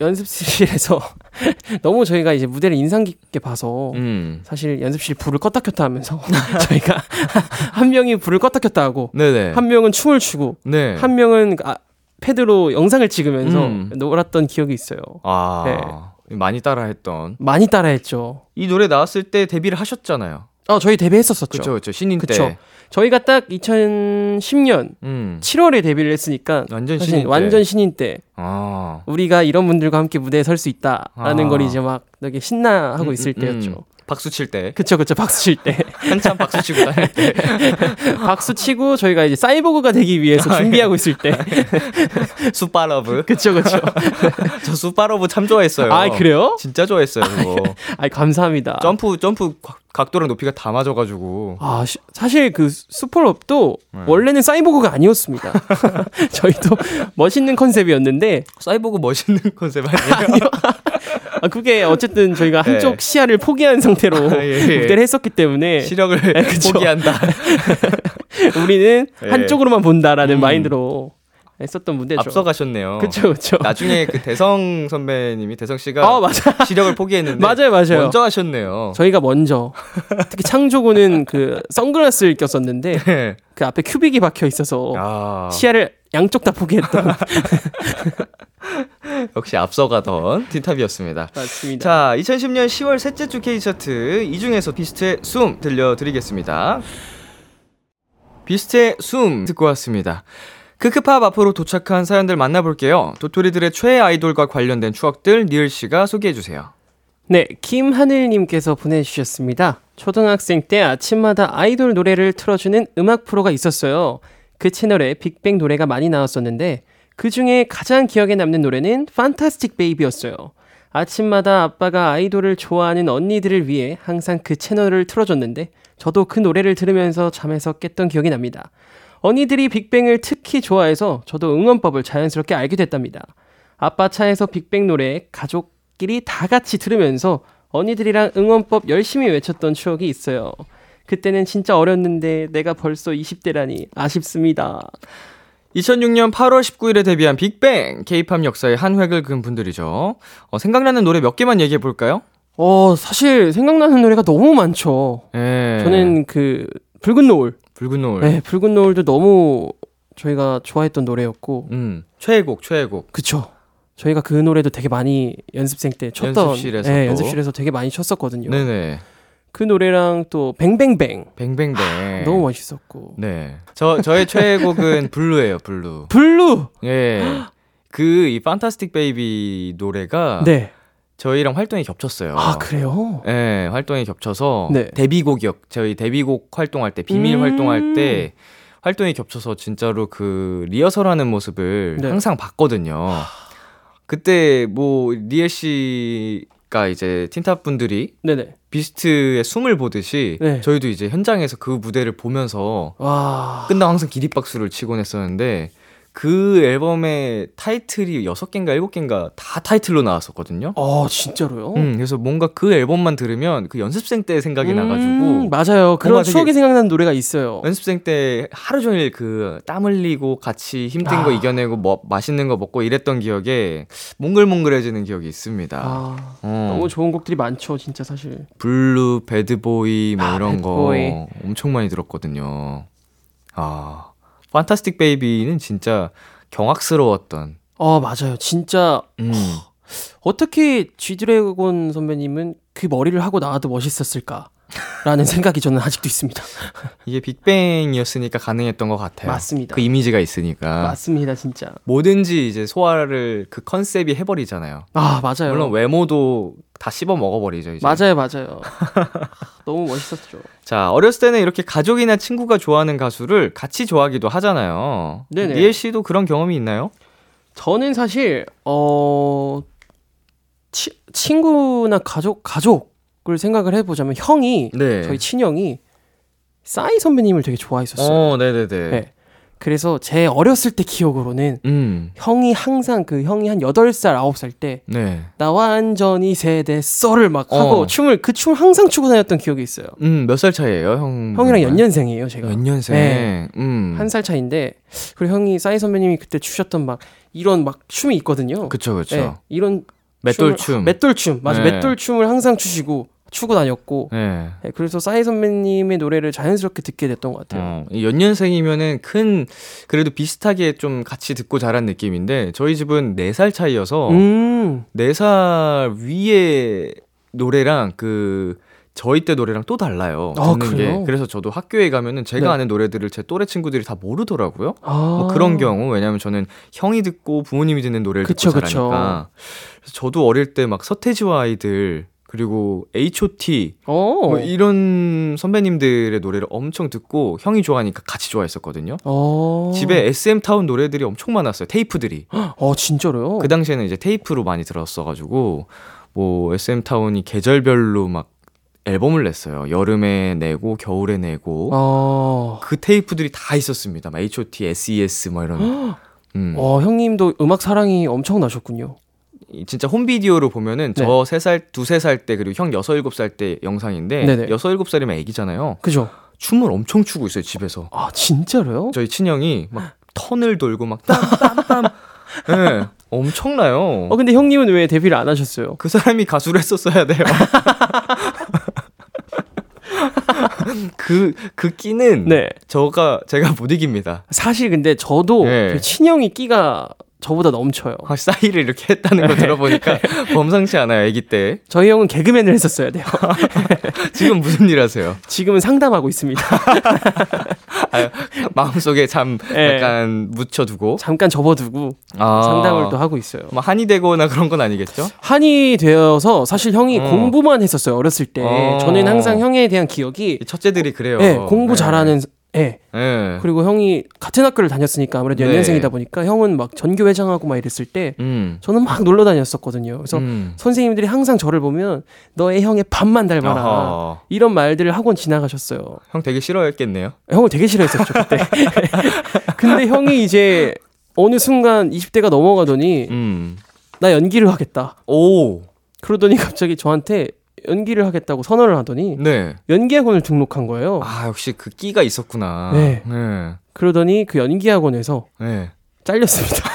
S3: 연습실에서 너무 저희가 이제 무대를 인상 깊게 봐서
S2: 음.
S3: 사실 연습실 불을 껐다 켰다 하면서 저희가 한 명이 불을 껐다 켰다 하고
S2: 네네
S3: 한 명은 춤을 추고
S2: 네.
S3: 한 명은 아, 패드로 영상을 찍으면서
S2: 음.
S3: 놀았던 기억이 있어요.
S2: 아 많이 따라했던
S3: 많이 따라했죠.
S2: 이 노래 나왔을 때 데뷔를 하셨잖아요.
S3: 어, 저희 데뷔했었었죠.
S2: 그렇죠, 그렇죠. 신인
S3: 그쵸.
S2: 때.
S3: 저희가 딱 2010년
S2: 음.
S3: 7월에 데뷔를 했으니까
S2: 완전
S3: 사실
S2: 신인 때.
S3: 완전 신인 때
S2: 아.
S3: 우리가 이런 분들과 함께 무대에 설 수 있다라는
S2: 아.
S3: 걸 이제 막 되게 신나하고
S2: 음,
S3: 있을
S2: 음,
S3: 때였죠.
S2: 음. 박수 칠 때.
S3: 그쵸 그쵸 박수 칠 때
S2: 한참 박수 치고 다닐 때.
S3: 박수 치고 저희가 이제 사이보그가 되기 위해서
S2: 아, 예.
S3: 준비하고 있을 때
S2: 수파러브.
S3: 그쵸 그쵸
S2: 저 수파러브 참 좋아했어요.
S3: 아 그래요?
S2: 진짜 좋아했어요, 그거.
S3: 아 감사합니다.
S2: 점프 점프 각- 각도랑 높이가 다 맞아 가지고.
S3: 아 시- 사실 그 Supa Luv도
S2: 네.
S3: 원래는 사이보그가 아니었습니다. 저희도 멋있는 concept이었는데
S2: 사이보그 멋있는 컨셉 아니에요?
S3: 아 그게 어쨌든 저희가
S2: 네.
S3: 한쪽 시야를 포기한 상태로
S2: 아, 예, 예.
S3: 무대를 했었기 때문에
S2: 시력을
S3: 그쵸.
S2: 포기한다.
S3: 우리는
S2: 예.
S3: 한쪽으로만 본다라는
S2: 음.
S3: 마인드로 했었던 무대죠.
S2: 앞서가셨네요.
S3: 그쵸 그쵸.
S2: 나중에 그 대성 선배님이 대성 씨가
S3: 아 맞아
S2: 시력을 포기했는데
S3: 맞아요 맞아요.
S2: 먼저 하셨네요.
S3: 저희가 먼저 특히 창조고는 그 선글라스를 꼈었는데
S2: 네.
S3: 그 앞에 큐빅이 박혀 있어서
S2: 아,
S3: 시야를 양쪽 다 포기했던
S2: 역시 앞서가던 틴탑이었습니다.
S3: 맞습니다.
S2: 자, 2010년 10월 셋째 주 K 차트 이 중에서 비스트의 숨 들려드리겠습니다. 비스트의 숨 듣고 왔습니다. 크크팝 앞으로 도착한 사연들 만나볼게요. 도토리들의 최애 아이돌과 관련된 추억들 니을 씨가 소개해 주세요.
S3: 네, 김하늘님께서 보내주셨습니다. 초등학생 때 아침마다 아이돌 노래를 틀어주는 음악 프로가 있었어요. 그 채널에 빅뱅 노래가 많이 나왔었는데 그 중에 가장 기억에 남는 노래는 판타스틱 베이비였어요. 아침마다 아빠가 아이돌을 좋아하는 언니들을 위해 항상 그 채널을 틀어줬는데 저도 그 노래를 들으면서 잠에서 깼던 기억이 납니다. 언니들이 빅뱅을 특히 좋아해서 저도 응원법을 자연스럽게 알게 됐답니다. 아빠 차에서 빅뱅 노래 가족끼리 다 같이 들으면서 언니들이랑 응원법 열심히 외쳤던 추억이 있어요. 그때는 진짜 어렸는데 내가 벌써 20대라니 아쉽습니다.
S2: 2006년 8월 19일에 데뷔한 빅뱅, K-팝 역사의 한 획을 그은 분들이죠. 어, 생각나는 노래 몇 개만 얘기해 볼까요?
S3: 어, 사실 생각나는 노래가 너무 많죠.
S2: 예.
S3: 저는 그 붉은 노을.
S2: 붉은 노을.
S3: 네, 붉은 노을도 너무 저희가 좋아했던 노래였고.
S2: 음, 최애곡, 최애곡.
S3: 그쵸. 저희가 그 노래도 되게 많이 연습생 때 췄던
S2: 연습실에서
S3: 네,
S2: 또.
S3: 연습실에서 되게 많이 췄었거든요.
S2: 네네.
S3: 그 노래랑 또 뱅뱅뱅
S2: 뱅뱅뱅.
S3: 너무 멋있었고.
S2: 네. 저, 저의 최애곡은 Blue예요,
S3: Blue. Blue.
S2: 예. 그, 이 Fantastic Baby 노래가
S3: 네.
S2: 저희랑 활동이 겹쳤어요.
S3: 아 그래요?
S2: 예, 활동이 겹쳐서
S3: 네.
S2: 데뷔곡이었, 저희 데뷔곡 활동할 때, 비밀
S3: 음.
S2: 활동할 때 활동이 겹쳐서 진짜로 그 리허설하는 모습을
S3: 네.
S2: 항상 봤거든요. 그때 뭐 리에 씨 가 이제 틴탑 분들이
S3: 네네.
S2: 비스트의 숨을 보듯이
S3: 네.
S2: 저희도 이제 현장에서 그 무대를 보면서
S3: 와.
S2: 끝나고 항상 기립박수를 치곤 했었는데 그 앨범의 타이틀이 6개인가 7개인가 다 타이틀로 나왔었거든요.
S3: 어, 진짜로요?
S2: 음, 그래서 뭔가 그 앨범만 들으면 그 연습생 때 생각이
S3: 음,
S2: 나가지고
S3: 맞아요. 그런 추억이 생각나는 노래가 있어요.
S2: 연습생 때 하루 종일 그 땀 흘리고 같이 힘든 거
S3: 아.
S2: 이겨내고 뭐 맛있는 거 먹고 이랬던 기억에 몽글몽글해지는 기억이 있습니다.
S3: 아,
S2: 어.
S3: 너무 좋은 곡들이 많죠, 진짜 사실.
S2: Blue, Bad Boy 뭐
S3: 아,
S2: 이런
S3: Bad Boy.
S2: 거 엄청 많이 들었거든요. 아, Fantastic Baby는 진짜 경악스러웠던.
S3: 어, 맞아요. 진짜
S2: 음.
S3: 어떻게 G-Dragon 선배님은 그 머리를 하고 나와도 멋있었을까? 라는 생각이 저는 아직도 있습니다.
S2: 이게 빅뱅이었으니까 가능했던 것 같아요.
S3: 맞습니다.
S2: 그 이미지가 있으니까.
S3: 맞습니다, 진짜.
S2: 뭐든지 이제 소화를 그 컨셉이 해버리잖아요.
S3: 아, 맞아요.
S2: 물론 외모도 다 씹어 먹어버리죠. 이제.
S3: 맞아요, 맞아요. 너무 멋있었죠.
S2: 자, 어렸을 때는 이렇게 가족이나 친구가 좋아하는 가수를 같이 좋아하기도 하잖아요.
S3: 네네.
S2: 니엘 씨도 그런 경험이 있나요?
S3: 저는 사실 어 치, 친구나 가족 가족 을 생각을 해보자면 형이
S2: 네.
S3: 저희 친형이 싸이 선배님을 되게 좋아했었어요.
S2: 어, 네네네.
S3: 네. 그래서 제 어렸을 때 기억으로는
S2: 음,
S3: 형이 항상 그 형이 한 8살, 9살 때
S2: 네.
S3: 나 완전히 세대 썰을 막 하고
S2: 어.
S3: 춤을 그 춤을 항상 추고 다녔던 기억이 있어요.
S2: 음, 몇 살 차이예요, 형?
S3: 형이랑 연년생이에요, 제가.
S2: 연년생.
S3: 네.
S2: 음.
S3: 한살 차인데 그리고 형이 싸이 선배님이 그때 추셨던 막 이런 막 춤이 있거든요.
S2: 그쵸, 그쵸.
S3: 네, 이런
S2: 맷돌춤.
S3: 맷돌춤 맞아
S2: 네.
S3: 맷돌춤을 항상 추시고 추고 다녔고
S2: 네.
S3: 네, 그래서 싸이 선배님의 노래를 자연스럽게 듣게 됐던 것 같아요.
S2: 어, 이 연년생이면은 큰, 그래도 비슷하게 좀 같이 듣고 자란 느낌인데, 저희 집은 4살 차이여서,
S3: 음,
S2: 4살 위에 노래랑 그, 저희 때 노래랑 또 달라요.
S3: 아, 그래요?
S2: 게. 그래서 저도 학교에 가면은 제가
S3: 네.
S2: 아는 노래들을 제 또래 친구들이 다 모르더라고요.
S3: 아,
S2: 뭐 그런 경우 왜냐면 저는 형이 듣고 부모님이 듣는 노래를
S3: 그쵸,
S2: 듣고. 자라니까 그래서 저도 어릴 때 막 서태지와 아이들 그리고 H.O.T
S3: 어,
S2: 뭐 이런 선배님들의 노래를 엄청 듣고 형이 좋아하니까 같이 좋아했었거든요.
S3: 어,
S2: 집에 SM 타운 노래들이 엄청 많았어요. 테이프들이.
S3: 어 진짜로요?
S2: 그 당시에는 이제 테이프로 많이 들었어가지고 뭐 SM 타운이 계절별로 막 앨범을 냈어요. 여름에 내고 겨울에 내고
S3: 어,
S2: 그 테이프들이 다 있었습니다. 막 H.O.T, S.E.S 뭐 이런. 음.
S3: 어 형님도 음악 사랑이 엄청 나셨군요.
S2: 이 진짜 홈비디오로 보면은
S3: 네.
S2: 저세 살, 두세 살때 그리고 형 여섯 일곱 살때 영상인데
S3: 네네.
S2: 여섯 일곱 살이면 애기잖아요.
S3: 그죠?
S2: 춤을 엄청 추고 있어요 집에서.
S3: 아 진짜로요?
S2: 저희 친형이 막 턴을 돌고 막 땀땀땀. 예, 엄청나요.
S3: 어 근데 형님은 왜 데뷔를 안 하셨어요?
S2: 그 사람이 가수를 했었어야 돼요. 그, 그 끼는
S3: 네.
S2: 저가, 제가 못 이깁니다.
S3: 사실 근데 저도
S2: 네.
S3: 그 친형이 끼가 저보다 넘쳐요.
S2: 아, 싸이를 이렇게 했다는 거 들어보니까 범상치 않아요, 아기 때.
S3: 저희 형은 개그맨을 했었어야 돼요.
S2: 지금 무슨 일 하세요?
S3: 지금은 상담하고 있습니다.
S2: 아, 마음속에 참
S3: 네.
S2: 약간 묻혀두고.
S3: 잠깐 접어두고
S2: 아.
S3: 상담을 또 하고 있어요.
S2: 뭐 한이 되거나 그런 건 아니겠죠?
S3: 한이 되어서 사실 형이
S2: 어.
S3: 공부만 했었어요 어렸을 때.
S2: 어.
S3: 저는 항상 형에 대한 기억이
S2: 이 첫째들이 그래요.
S3: 네, 공부
S2: 네.
S3: 잘하는 예.
S2: 네.
S3: 그리고 형이 같은 학교를 다녔으니까 아무래도
S2: 네.
S3: 연년생이다 보니까 형은 막 전교 회장하고 막 이랬을 때
S2: 음.
S3: 저는 막 놀러 다녔었거든요. 그래서
S2: 음.
S3: 선생님들이 항상 저를 보면 너의 형의 반만 닮아라.
S2: 아하.
S3: 이런 말들을 학원 지나가셨어요.
S2: 형 되게 싫어했겠네요.
S3: 형을 되게 싫어했었죠, 그때. 근데 형이 이제 어느 순간 20대가 넘어가더니
S2: 음.
S3: 나 연기를 하겠다.
S2: 오.
S3: 그러더니 갑자기 저한테 연기를 하겠다고 선언을 하더니
S2: 네.
S3: 연기학원을 등록한 거예요.
S2: 아, 역시 그 끼가 있었구나.
S3: 네.
S2: 네.
S3: 그러더니 그 연기학원에서
S2: 네.
S3: 잘렸습니다.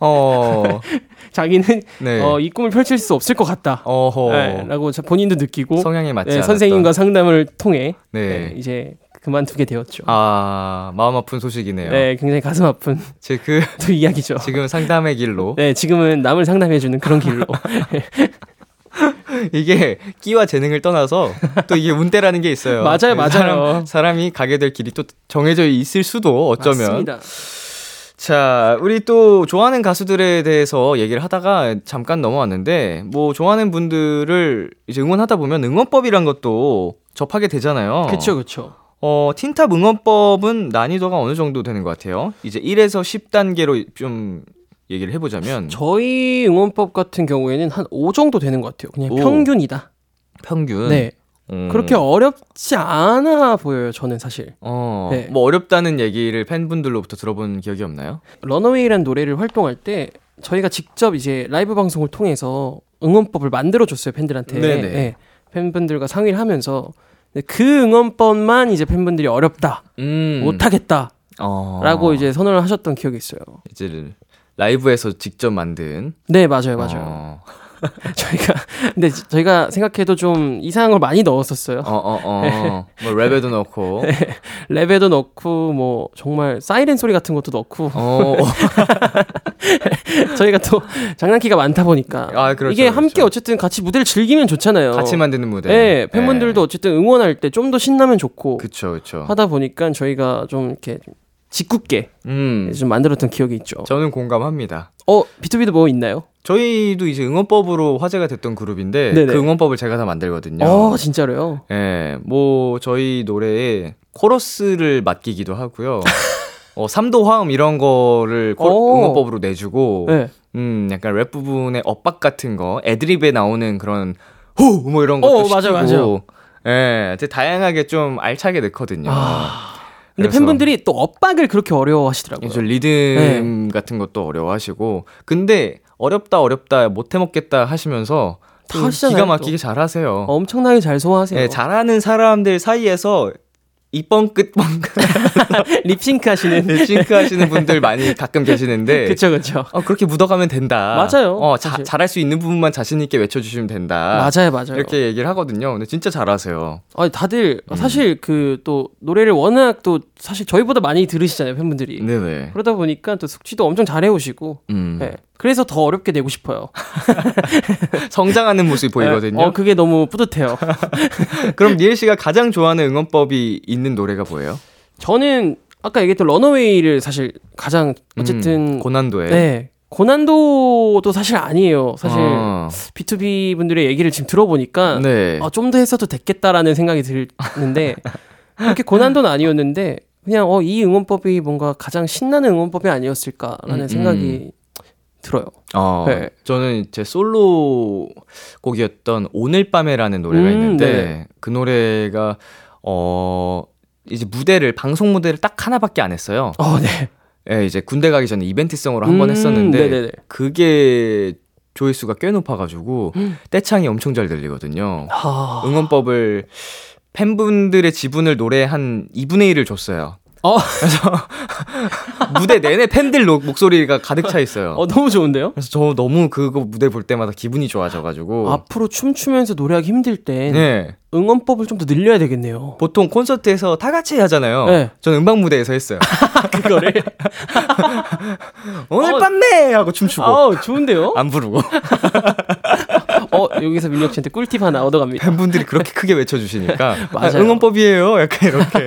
S2: 어.
S3: 자기는
S2: 네.
S3: 어, 이 꿈을 펼칠 수 없을 것 같다.
S2: 어허.
S3: 네, 라고 본인도 느끼고
S2: 성향에 맞지
S3: 네. 선생님과 상담을 통해
S2: 네.
S3: 네, 이제 그만두게 되었죠.
S2: 아, 마음 아픈 소식이네요.
S3: 네, 굉장히 가슴 아픈
S2: 제그
S3: 또 이야기죠.
S2: 지금 상담의 길로
S3: 네, 지금은 남을 상담해주는 그런 길로.
S2: 이게 끼와 재능을 떠나서 또 이게 운대라는 게 있어요.
S3: 맞아요, 맞아요.
S2: 사람, 사람 이 가게 될 길이 또 정해져 있을 수도 어쩌면.
S3: 맞습니다.
S2: 자, 우리 또 좋아하는 가수들에 대해서 얘기를 하다가 잠깐 넘어왔는데 뭐 좋아하는 분들을 이제 응원하다 보면 응원법이란 것도 접하게 되잖아요.
S3: 그쵸, 그쵸.
S2: 어, 틴탑 응원법은 난이도가 어느 정도 되는 것 같아요? 이제 1에서 10단계로 좀 얘기를 해보자면
S3: 저희 응원법 같은 경우에는 한 5 정도 되는 것 같아요. 그냥
S2: 오.
S3: 평균이다.
S2: 평균.
S3: 네.
S2: 음.
S3: 그렇게 어렵지 않아 보여요, 저는 사실.
S2: 어,
S3: 네.
S2: 뭐 어렵다는 얘기를 팬분들로부터 들어본 기억이 없나요?
S3: 런어웨이라는 노래를 활동할 때 저희가 직접 이제 라이브 방송을 통해서 응원법을 만들어 줬어요 팬들한테.
S2: 네네.
S3: 네, 팬분들과 상의를 하면서 그 응원법만 이제 팬분들이 어렵다,
S2: 음.
S3: 못하겠다라고
S2: 어.
S3: 이제 선언을 하셨던 기억이 있어요.
S2: 이제 라이브에서 직접 만든.
S3: 네 맞아요 맞아요.
S2: 어,
S3: 저희가 근데 지- 저희가 생각해도 좀 이상한 걸 많이 넣었었어요.
S2: 어, 어, 어. 뭐 랩에도 넣고.
S3: 랩에도 넣고 뭐 정말 사이렌 소리 같은 것도 넣고
S2: 어,
S3: 저희가 또 장난기가 많다 보니까
S2: 아, 그렇죠,
S3: 이게 함께
S2: 그렇죠.
S3: 어쨌든 같이 무대를 즐기면 좋잖아요.
S2: 같이 만드는 무대.
S3: 네, 팬분들도 어쨌든 응원할 때 좀 더 신나면 좋고
S2: 그쵸, 그쵸.
S3: 하다 보니까 저희가 좀 이렇게 좀 짓궂게
S2: 음.
S3: 좀 만들었던 기억이 있죠.
S2: 저는 공감합니다.
S3: 어, 비투비도 뭐 있나요?
S2: 저희도 이제 응원법으로 화제가 됐던 그룹인데
S3: 네네.
S2: 그 응원법을 제가 다 만들거든요.
S3: 어, 진짜로요?
S2: 예, 뭐 저희 노래에 코러스를 맡기기도 하고요. 어, 삼도 화음 이런 거를 코-
S3: 오.
S2: 응원법으로 내주고,
S3: 네.
S2: 음, 약간 랩 부분의 엇박 같은 거, 애드립에 나오는 그런 후, 뭐 이런 것도
S3: 어,
S2: 시키고,
S3: 맞아요, 맞아요.
S2: 예, 되게 다양하게 좀 알차게 넣거든요.
S3: 아, 근데 팬분들이 또 엇박을 그렇게 어려워하시더라고요.
S2: 저 리듬
S3: 네.
S2: 같은 것도 어려워하시고, 근데 어렵다 어렵다 못해 먹겠다 하시면서 다또
S3: 하시잖아요,
S2: 기가 막히게 잘 하세요.
S3: 엄청나게 잘 소화하세요.
S2: 예, 잘하는 사람들 사이에서 이뻥 끝뻥
S3: 립싱크 하시는.
S2: 싱크 하시는 분들 많이 가끔 계시는데
S3: 그쵸, 그쵸.
S2: 어, 그렇게 묻어가면 된다.
S3: 맞아요,
S2: 어, 자,
S3: 사실.
S2: 잘할 수 있는 부분만 자신 있게 외쳐주시면 된다.
S3: 맞아요, 맞아요.
S2: 이렇게 얘기를 하거든요. 근데 진짜 잘하세요.
S3: 아니, 다들
S2: 음.
S3: 사실 그 또 노래를 워낙 또 사실 저희보다 많이 들으시잖아요, 팬분들이.
S2: 네네.
S3: 그러다 보니까 또 숙지도 엄청 잘해오시고.
S2: 음.
S3: 네. 그래서 더 어렵게 내고 싶어요.
S2: 성장하는 모습이 보이거든요.
S3: 어, 그게 너무 뿌듯해요.
S2: 그럼 니엘 씨가 가장 좋아하는 응원법이 있는 노래가 뭐예요?
S3: 저는 아까 얘기했던 런어웨이를 사실 가장 어쨌든
S2: 음, 고난도에.
S3: 네. 고난도도 사실 아니에요. 사실
S2: 어,
S3: B2B 분들의 얘기를 지금 들어보니까
S2: 네.
S3: 아, 좀 더 했어도 됐겠다라는 생각이 드는데 그렇게 고난도는 아니었는데 그냥 어, 이 응원법이 뭔가 가장 신나는 응원법이 아니었을까라는
S2: 음,
S3: 생각이 들어요.
S2: 어,
S3: 네.
S2: 저는 제 솔로 곡이었던 오늘 밤에라는 노래가
S3: 음,
S2: 있는데
S3: 네네.
S2: 그 노래가 어 이제 무대를 방송 무대를 딱 하나밖에 안 했어요.
S3: 어, 네.
S2: 예, 이제 군대 가기 전에 이벤트성으로 한번
S3: 음,
S2: 했었는데
S3: 네네네.
S2: 그게 조회수가 꽤 높아가지고
S3: 음.
S2: 떼창이 엄청 잘 들리거든요.
S3: 아,
S2: 응원법을 팬분들의 지분을 노래 한 2분의 1을 줬어요.
S3: 어.
S2: 그래서 무대 내내 팬들 노- 목소리가 가득 차 있어요.
S3: 어, 너무 좋은데요?
S2: 그래서 저 너무 그거 무대 볼 때마다 기분이 좋아져가지고.
S3: 앞으로 춤추면서 노래하기 힘들 땐
S2: 네.
S3: 응원법을 좀 더 늘려야 되겠네요.
S2: 보통 콘서트에서 다 같이 하잖아요.
S3: 네.
S2: 저는 음방 무대에서 했어요.
S3: 그거를
S2: 오늘
S3: 어.
S2: 밤에 하고 춤추고
S3: 아우 좋은데요?
S2: 안 부르고
S3: 어 여기서 민혁 씨한테 꿀팁 하나 얻어갑니다.
S2: 팬분들이 그렇게 크게 외쳐주시니까
S3: 맞아요.
S2: 아, 응원법이에요. 약간 이렇게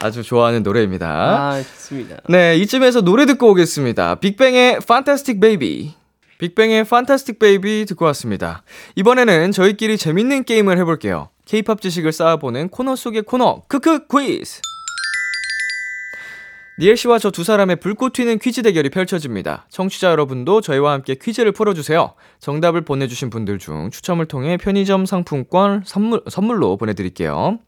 S2: 아주 좋아하는 노래입니다.
S3: 아 좋습니다.
S2: 네, 이쯤에서 노래 듣고 오겠습니다. 빅뱅의 Fantastic Baby. 빅뱅의 Fantastic Baby 듣고 왔습니다. 이번에는 저희끼리 재밌는 게임을 해볼게요. 케이팝 지식을 쌓아보는 코너 속의 코너, 크크 퀴즈! 니엘 씨와 저 두 사람의 불꽃 튀는 퀴즈 대결이 펼쳐집니다. 청취자 여러분도 저희와 함께 퀴즈를 풀어주세요. 정답을 보내주신 분들 중 추첨을 통해 편의점 상품권 선물, 선물로 보내드릴게요.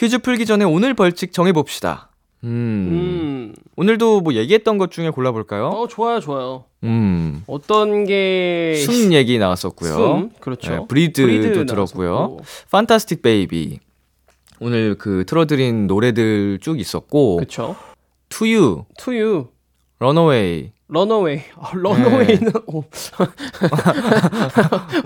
S2: 퀴즈 풀기 전에 오늘 벌칙 정해봅시다. 음.
S3: 음.
S2: 오늘도 뭐 얘기했던 것 중에 골라볼까요?
S3: 어 좋아요 좋아요.
S2: 음.
S3: 어떤 게
S2: 숨 얘기 나왔었고요.
S3: 숨 그렇죠.
S2: 네, Breathe도
S3: Breathe
S2: 들었고요.
S3: 나왔었고.
S2: Fantastic Baby. 오늘 그 틀어드린 노래들 쭉 있었고,
S3: 그렇죠.
S2: To You,
S3: To You,
S2: Runaway,
S3: 런어웨이. 아, 런어웨이는 어.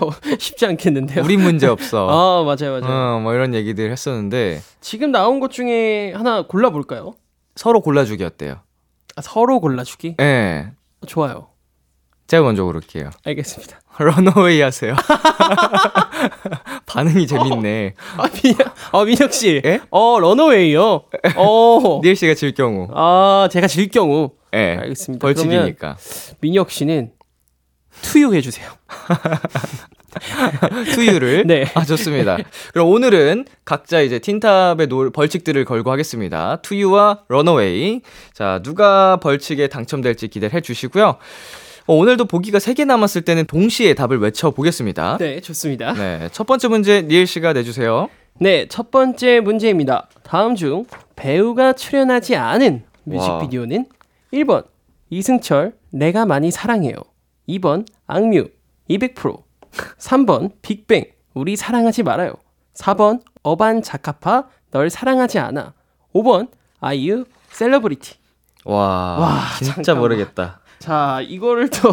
S3: 어, 쉽지 않겠는데요.
S2: 우리 문제 없어.
S3: 아 맞아요 맞아요.
S2: 어, 뭐 이런 얘기들 했었는데,
S3: 지금 나온 것 중에 하나 골라 볼까요?
S2: 서로 골라주기 어때요?
S3: 아, 서로 골라주기.
S2: 예. 네.
S3: 좋아요.
S2: 제가 먼저 고를게요.
S3: 알겠습니다.
S2: 런어웨이 하세요. 반응이 재밌네.
S3: 아 민혁, 아 민혁 씨.
S2: 예?
S3: 어 런어웨이요. 어.
S2: 니엘 씨가 질 경우.
S3: 아 제가 질 경우.
S2: 예.
S3: 알겠습니다.
S2: 벌칙이니까.
S3: 민혁 씨는 To You 해주세요.
S2: To You를.
S3: 네.
S2: 아, 좋습니다. 그럼 오늘은 각자 이제 틴탑의 노, 벌칙들을 걸고 하겠습니다. To You와 Run Away. 자, 누가 벌칙에 당첨될지 기대를 해주시고요. 어, 오늘도 보기가 3개 남았을 때는 동시에 답을 외쳐보겠습니다.
S3: 네, 좋습니다.
S2: 네, 첫 번째 문제 니엘 씨가 내주세요.
S3: 네, 첫 번째 문제입니다. 다음 중 배우가 출연하지 않은 뮤직비디오는 1번 이승철 내가 많이 사랑해요. 2번 악뮤 200% 3번 빅뱅 우리 사랑하지 말아요. 4번 어반 자카파 널 사랑하지 않아. 5번 아이유 셀러브리티.
S2: 와,
S3: 와,
S2: 진짜
S3: 잠깐만.
S2: 모르겠다.
S3: 자, 이거를 또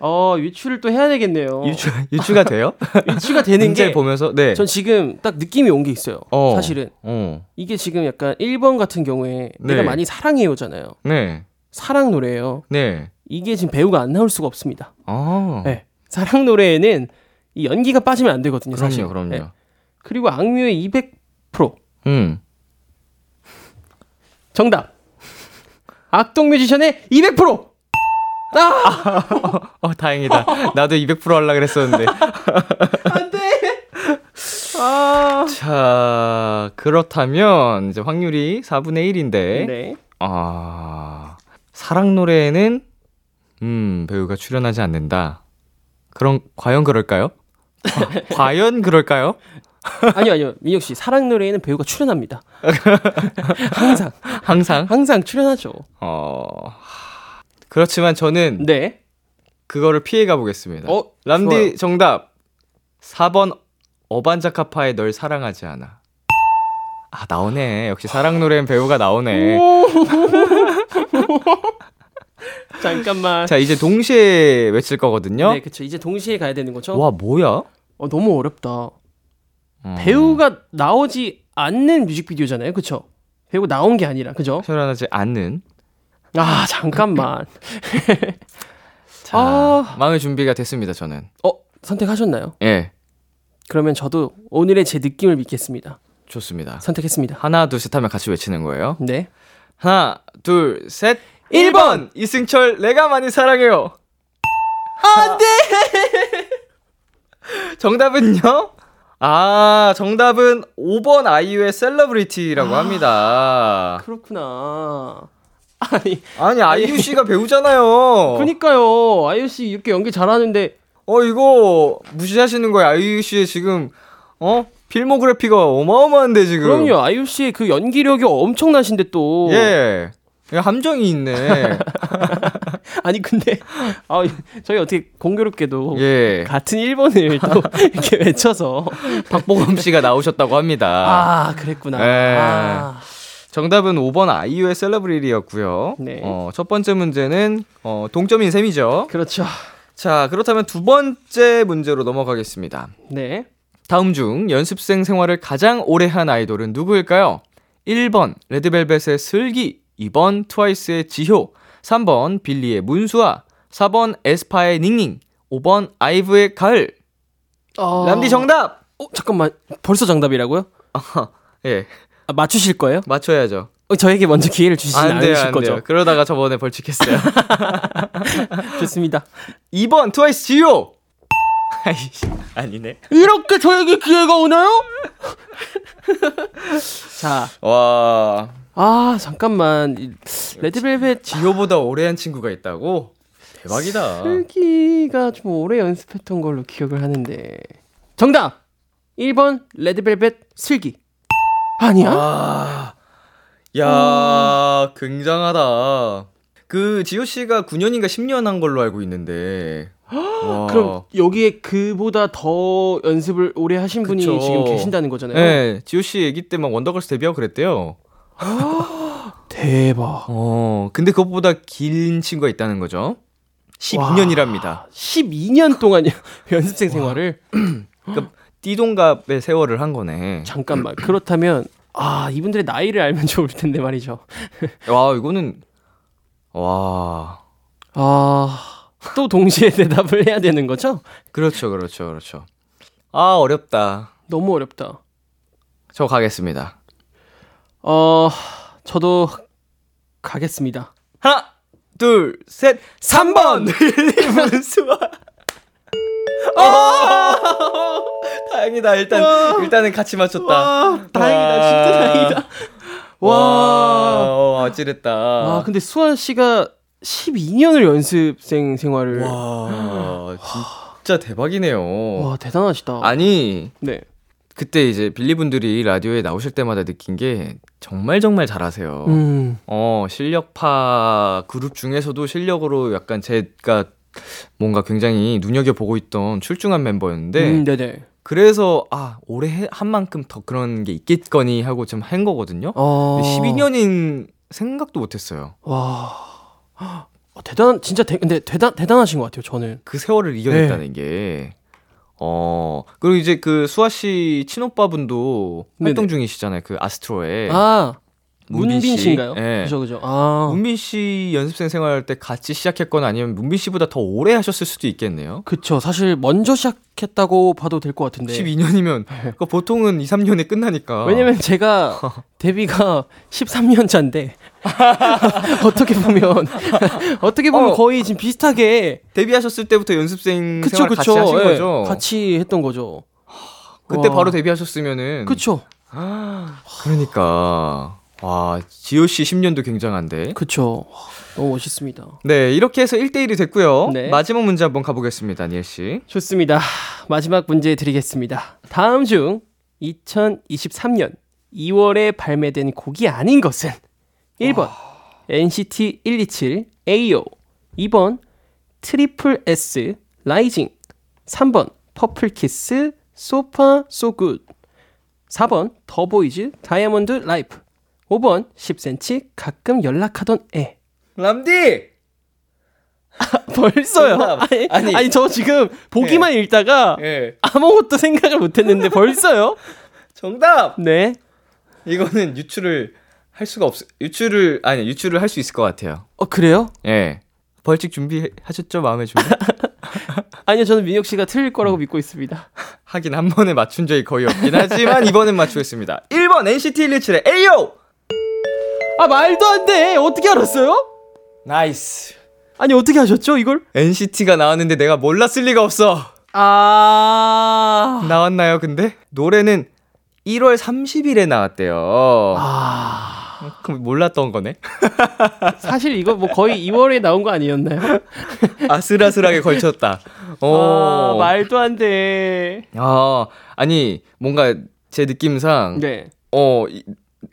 S3: 어, 유추를 또 해야 되겠네요.
S2: 유추 유추가 돼요?
S3: 유추가 되는 게
S2: 보면서 네.
S3: 전 지금 딱 느낌이 온 게 있어요.
S2: 어.
S3: 사실은
S2: 어.
S3: 이게 지금 약간 1번 같은 경우에
S2: 네.
S3: 내가 많이 사랑해요잖아요.
S2: 네.
S3: 사랑 노래예요.
S2: 네.
S3: 이게 지금 배우가 안 나올 수가 없습니다.
S2: 아.
S3: 네. 사랑 노래에는 이 연기가 빠지면 안 되거든요,
S2: 그럼요,
S3: 사실.
S2: 그럼요.
S3: 네. 그리고 악뮤의 200%
S2: 음.
S3: 정답. 악동 뮤지션의 200%.
S2: 어, 다행이다. 나도 200% 하려 그랬었는데.
S3: 안 돼. 아.
S2: 자, 그렇다면 이제 확률이 4분의 1인데
S3: 네.
S2: 아. 사랑 노래에는 음, 배우가 출연하지 않는다. 그럼 과연 그럴까요? 과- 과연 그럴까요?
S3: 아니요, 아니요. 민혁 씨, 사랑 노래에는 배우가 출연합니다. 항상
S2: 항상
S3: 항상 출연하죠.
S2: 어. 그렇지만 저는
S3: 네.
S2: 그거를 피해 가 보겠습니다.
S3: 어,
S2: 람디
S3: 좋아요.
S2: 정답. 4번 어반자카파의 널 사랑하지 않아. 아, 나오네. 역시 사랑 노래엔 배우가 나오네.
S3: 잠깐만.
S2: 자, 이제 동시에 외칠 거거든요.
S3: 네, 그렇죠. 이제 동시에 가야 되는 거죠?
S2: 와, 뭐야?
S3: 어, 너무 어렵다.
S2: 음.
S3: 배우가 나오지 않는 뮤직비디오잖아요. 그쵸? 배우 나온 게 아니라, 그죠?
S2: 출연하지 않는.
S3: 아, 잠깐만.
S2: 자,
S3: 아.
S2: 마음의 준비가 됐습니다, 저는.
S3: 어, 선택하셨나요?
S2: 예.
S3: 그러면 저도 오늘의 제 느낌을 믿겠습니다.
S2: 좋습니다.
S3: 선택했습니다.
S2: 하나, 둘, 셋 하면 같이 외치는 거예요.
S3: 네.
S2: 하나, 둘, 셋.
S3: 1번!
S2: 이승철 내가 많이 사랑해요. 안 돼. 정답은요? 아, 정답은 5번 아이유의 셀러브리티라고 합니다.
S3: 그렇구나. 아니,
S2: 아니, 아이유 씨가 배우잖아요.
S3: 그니까요. 아이유 씨 이렇게 연기 잘하는데,
S2: 어, 이거 무시하시는 거예요. 아이유 씨의 지금 어? 필모그래피가 어마어마한데 지금.
S3: 그럼요. 아이유 씨의 그 연기력이 엄청나신데 또.
S2: 예. 이거 함정이 있네.
S3: 아니, 근데, 아, 저희 어떻게 공교롭게도.
S2: 예.
S3: 같은 1번을 또 이렇게 외쳐서.
S2: 박보검 씨가 나오셨다고 합니다.
S3: 아, 그랬구나.
S2: 예.
S3: 아,
S2: 정답은 5번 아이유의 셀러브리티였고요.
S3: 네.
S2: 어, 첫 번째 문제는 어, 동점인 셈이죠.
S3: 그렇죠.
S2: 자, 그렇다면 두 번째 문제로 넘어가겠습니다.
S3: 네.
S2: 다음 중 연습생 생활을 가장 오래 한 아이돌은 누구일까요? 1번 레드벨벳의 슬기, 2번 트와이스의 지효, 3번 빌리의 문수아, 4번 에스파의 닝닝, 5번 아이브의 가을.
S3: 어...
S2: 람디 정답.
S3: 어, 잠깐만. 벌써 정답이라고요?
S2: 예,
S3: 아, 맞추실 거예요?
S2: 맞춰야죠.
S3: 어, 저에게 먼저 기회를 주시지
S2: 안
S3: 않으실
S2: 안
S3: 거죠?
S2: 돼요. 그러다가 저번에 벌칙했어요.
S3: 좋습니다.
S2: 2번 트와이스 지효. 아이씨, 아니네.
S3: 이렇게 저에게 기회가 오나요? 자,
S2: 와,
S3: 아 잠깐만 이 레드벨벳
S2: 지효보다 오래 한 친구가 있다고? 대박이다.
S3: 슬기가 좀 오래 연습했던 걸로 기억을 하는데 정답 1번 레드벨벳 슬기 아니야?
S2: 아, 야, 굉장하다. 그 지효 씨가 9년인가 10년 한 걸로 알고 있는데. 와.
S3: 그럼 여기에 그보다 더 연습을 오래 하신 분이
S2: 그쵸.
S3: 지금 계신다는 거잖아요.
S2: 네, 지효 씨 아기 때 막 원더걸스 데뷔하고 그랬대요.
S3: 대박.
S2: 어, 근데 그것보다 긴 친구가 있다는 거죠. 12년이랍니다.
S3: 12년 동안 연습생 생활을
S2: 그러니까 띠동갑의 세월을 한 거네.
S3: 잠깐만 그렇다면 아 이분들의 나이를 알면 좋을 텐데 말이죠.
S2: 와, 이거는 와.
S3: 아 또 동시에 대답을 해야 되는 거죠?
S2: 그렇죠, 그렇죠, 그렇죠. 아, 어렵다.
S3: 너무 어렵다.
S2: 저 가겠습니다.
S3: 어 저도 가겠습니다.
S2: 하나, 둘, 셋, 3번! 문수아. 아! 다행이다. 일단, 일단은 같이 맞췄다.
S3: 와, 다행이다. 진짜
S2: 와.
S3: 다행이다.
S2: 와,
S3: 와.
S2: 어, 아찔했다.
S3: 아 근데 수아 씨가 12년을 연습생 생활을 와,
S2: 와, 진짜 대박이네요.
S3: 대단하시다.
S2: 아니,
S3: 네.
S2: 그때 이제 빌리분들이 라디오에 나오실 때마다 느낀 게 정말 정말 잘하세요.
S3: 음.
S2: 어, 실력파 그룹 중에서도 실력으로 약간 제가 뭔가 굉장히 눈여겨 보고 있던 출중한 멤버였는데,
S3: 음, 네네.
S2: 그래서, 아, 올해 해- 한 만큼 더 그런 게 있겠거니 하고 좀 한 거거든요.
S3: 어.
S2: 12년인 생각도 못 했어요.
S3: 와. 어, 대단 진짜 대, 근데 대단 대단하신 것 같아요. 저는.
S2: 그 세월을 이겨냈다는
S3: 네.
S2: 게. 어, 그리고 이제 그 수아 씨 친오빠분도 활동
S3: 네네.
S2: 중이시잖아요. 그 아스트로에.
S3: 아
S2: 문빈
S3: 문빈
S2: 씨.
S3: 씨인가요?
S2: 예.
S3: 그죠 그죠. 아
S2: 문빈 씨 연습생 생활할 때 같이 시작했거나 아니면 문빈 씨보다 더 오래 하셨을 수도 있겠네요.
S3: 그쵸. 사실 먼저 시작했다고 봐도 될 것 같은데.
S2: 12년이면 그 보통은 2, 3년에 끝나니까.
S3: 네. 왜냐면 제가 데뷔가 13년 차인데 어떻게 보면 어떻게 보면
S2: 어.
S3: 거의 지금 비슷하게
S2: 데뷔하셨을 때부터 연습생
S3: 그쵸
S2: 생활
S3: 그쵸
S2: 같이 하신
S3: 예,
S2: 거죠.
S3: 같이 했던 거죠.
S2: 그때
S3: 와.
S2: 바로 데뷔하셨으면은
S3: 그쵸
S2: 그러니까 와, 씨 10년도 굉장한데.
S3: 그쵸. 와, 너무 멋있습니다.
S2: 네, 이렇게 해서 1대1이 됐고요.
S3: 네.
S2: 마지막 문제 한번 가보겠습니다, 니엘 씨.
S3: 좋습니다. 마지막 문제 드리겠습니다. 다음 중 2023년 2월에 발매된 곡이 아닌 것은 1번 NCT 127 Ay-Yo 2번 tripleS Rising 3번 퍼플키스 So Far So Good 4번 더보이즈 Diamond Life 5번 10cm 가끔 연락하던 애
S2: 람디!
S3: 벌써요?
S2: 정답.
S3: 아니,
S2: 아니.
S3: 아니, 저 지금 보기만 읽다가
S2: 예.
S3: 아무것도 생각을 못했는데 벌써요?
S2: 정답!
S3: 네.
S2: 이거는 유추를 할 수가 없, 유추를, 아니, 유추를 할 수 있을 것 같아요.
S3: 어 그래요?
S2: 예. 벌칙 준비하셨죠? 마음의 준비?
S3: 아니요, 저는 민혁 씨가 틀릴 거라고 믿고 있습니다.
S2: 하긴 한 번에 맞춘 적이 거의 없긴 하지만 이번엔 맞추겠습니다. 1번 NCT 127의 Ay-Yo!
S3: 아 말도 안 돼. 어떻게 알았어요?
S2: Nice.
S3: 아니 어떻게 아셨죠 이걸?
S2: NCT가 나왔는데 내가 몰랐을 리가 없어.
S3: 아.
S2: 나왔나요, 근데? 노래는 1월 30일에 나왔대요.
S3: 아.
S2: 그럼 몰랐던 거네?
S3: 사실 이거 뭐 거의 2월에 나온 거 아니었나요?
S2: 아슬아슬하게 걸쳤다. 어.
S3: 아, 말도 안 돼.
S2: 아, 아니, 뭔가 제 느낌상,
S3: 네.
S2: 어, 이-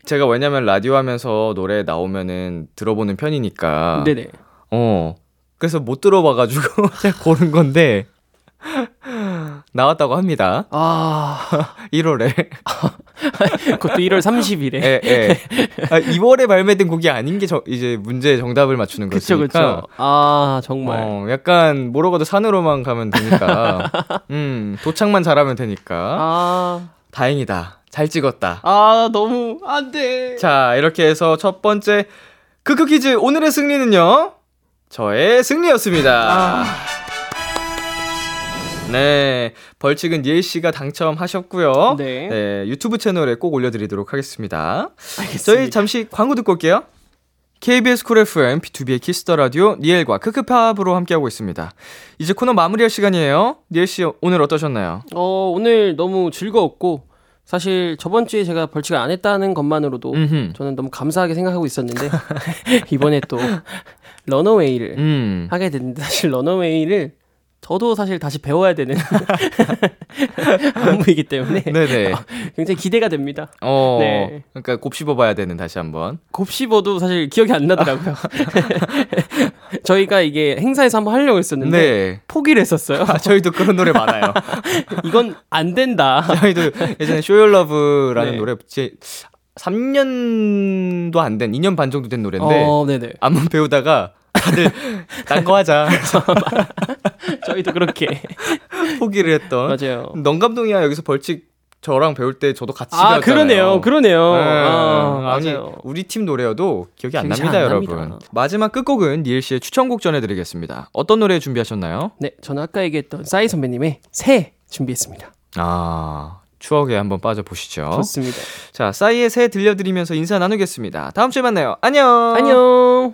S2: 제가 왜냐면 라디오 하면서 노래 나오면은 들어보는 편이니까.
S3: 네네.
S2: 어. 그래서 못 들어봐가지고 제가 고른 건데, 나왔다고 합니다.
S3: 아.
S2: 1월에.
S3: 그것도 1월 30일에.
S2: 예, 예. 아, 2월에 발매된 곡이 아닌 게 저, 이제 문제 정답을 맞추는
S3: 그쵸,
S2: 거니까.
S3: 그쵸. 아, 정말.
S2: 어, 약간 가도 산으로만 가면 되니까. 음, 도착만 잘하면 되니까.
S3: 아.
S2: 다행이다. 잘 찍었다.
S3: 아, 너무 안 돼.
S2: 자, 이렇게 해서 첫 번째 크크 퀴즈 오늘의 승리는요. 저의 승리였습니다.
S3: 아.
S2: 네, 벌칙은 니엘 씨가 당첨하셨고요.
S3: 네.
S2: 유튜브 채널에 꼭 올려드리도록 하겠습니다.
S3: 알겠습니다.
S2: 저희 잠시 광고 듣고 올게요. KBS 쿨 FM, B2B의 키스터 라디오, 니엘과 크크팝으로 함께하고 있습니다. 이제 코너 마무리할 시간이에요. 니엘 씨, 오늘 어떠셨나요?
S3: 어, 오늘 너무 즐거웠고 사실 저번 주에 제가 벌칙을 안 했다는 것만으로도
S2: 음흠.
S3: 저는 너무 감사하게 생각하고 있었는데 이번에 또 런어웨이를
S2: 음.
S3: 하게 됐는데 사실 런어웨이를 저도 사실 다시 배워야 되는 안무이기 때문에
S2: 네네.
S3: 굉장히 기대가 됩니다.
S2: 어,
S3: 네.
S2: 그러니까 곱씹어봐야 되는 다시 한번.
S3: 곱씹어도 사실 기억이 안 나더라고요. 저희가 이게 행사에서 한번 하려고 했었는데
S2: 네.
S3: 포기를 했었어요.
S2: 아, 저희도 그런 노래 많아요.
S3: 이건 안 된다.
S2: 저희도 예전에 Show Your Love라는
S3: 네.
S2: 노래 제 3년도 안 된, 2년 반 정도 된 노래인데
S3: 어.
S2: 안무 배우다가 다들 딴 거 하자
S3: 저희도 그렇게
S2: 포기를 했던
S3: 맞아요.
S2: 넌 감독이야 여기서 벌칙 저랑 배울 때 저도 같이
S3: 아,
S2: 배웠잖아요.
S3: 그러네요. 그러네요.
S2: 네.
S3: 아,
S2: 아니
S3: 맞아요.
S2: 우리 팀 노래여도 기억이 안 납니다,
S3: 잘안
S2: 여러분.
S3: 납니다.
S2: 마지막 끝곡은 니엘 씨의 추천곡 전해드리겠습니다. 어떤 노래 준비하셨나요?
S3: 네, 저는 아까 얘기했던 싸이 선배님의 새 준비했습니다.
S2: 아 추억에 한번 빠져보시죠.
S3: 좋습니다.
S2: 자 싸이의 새 들려드리면서 인사 나누겠습니다. 다음 주에 만나요. 안녕.
S3: 안녕.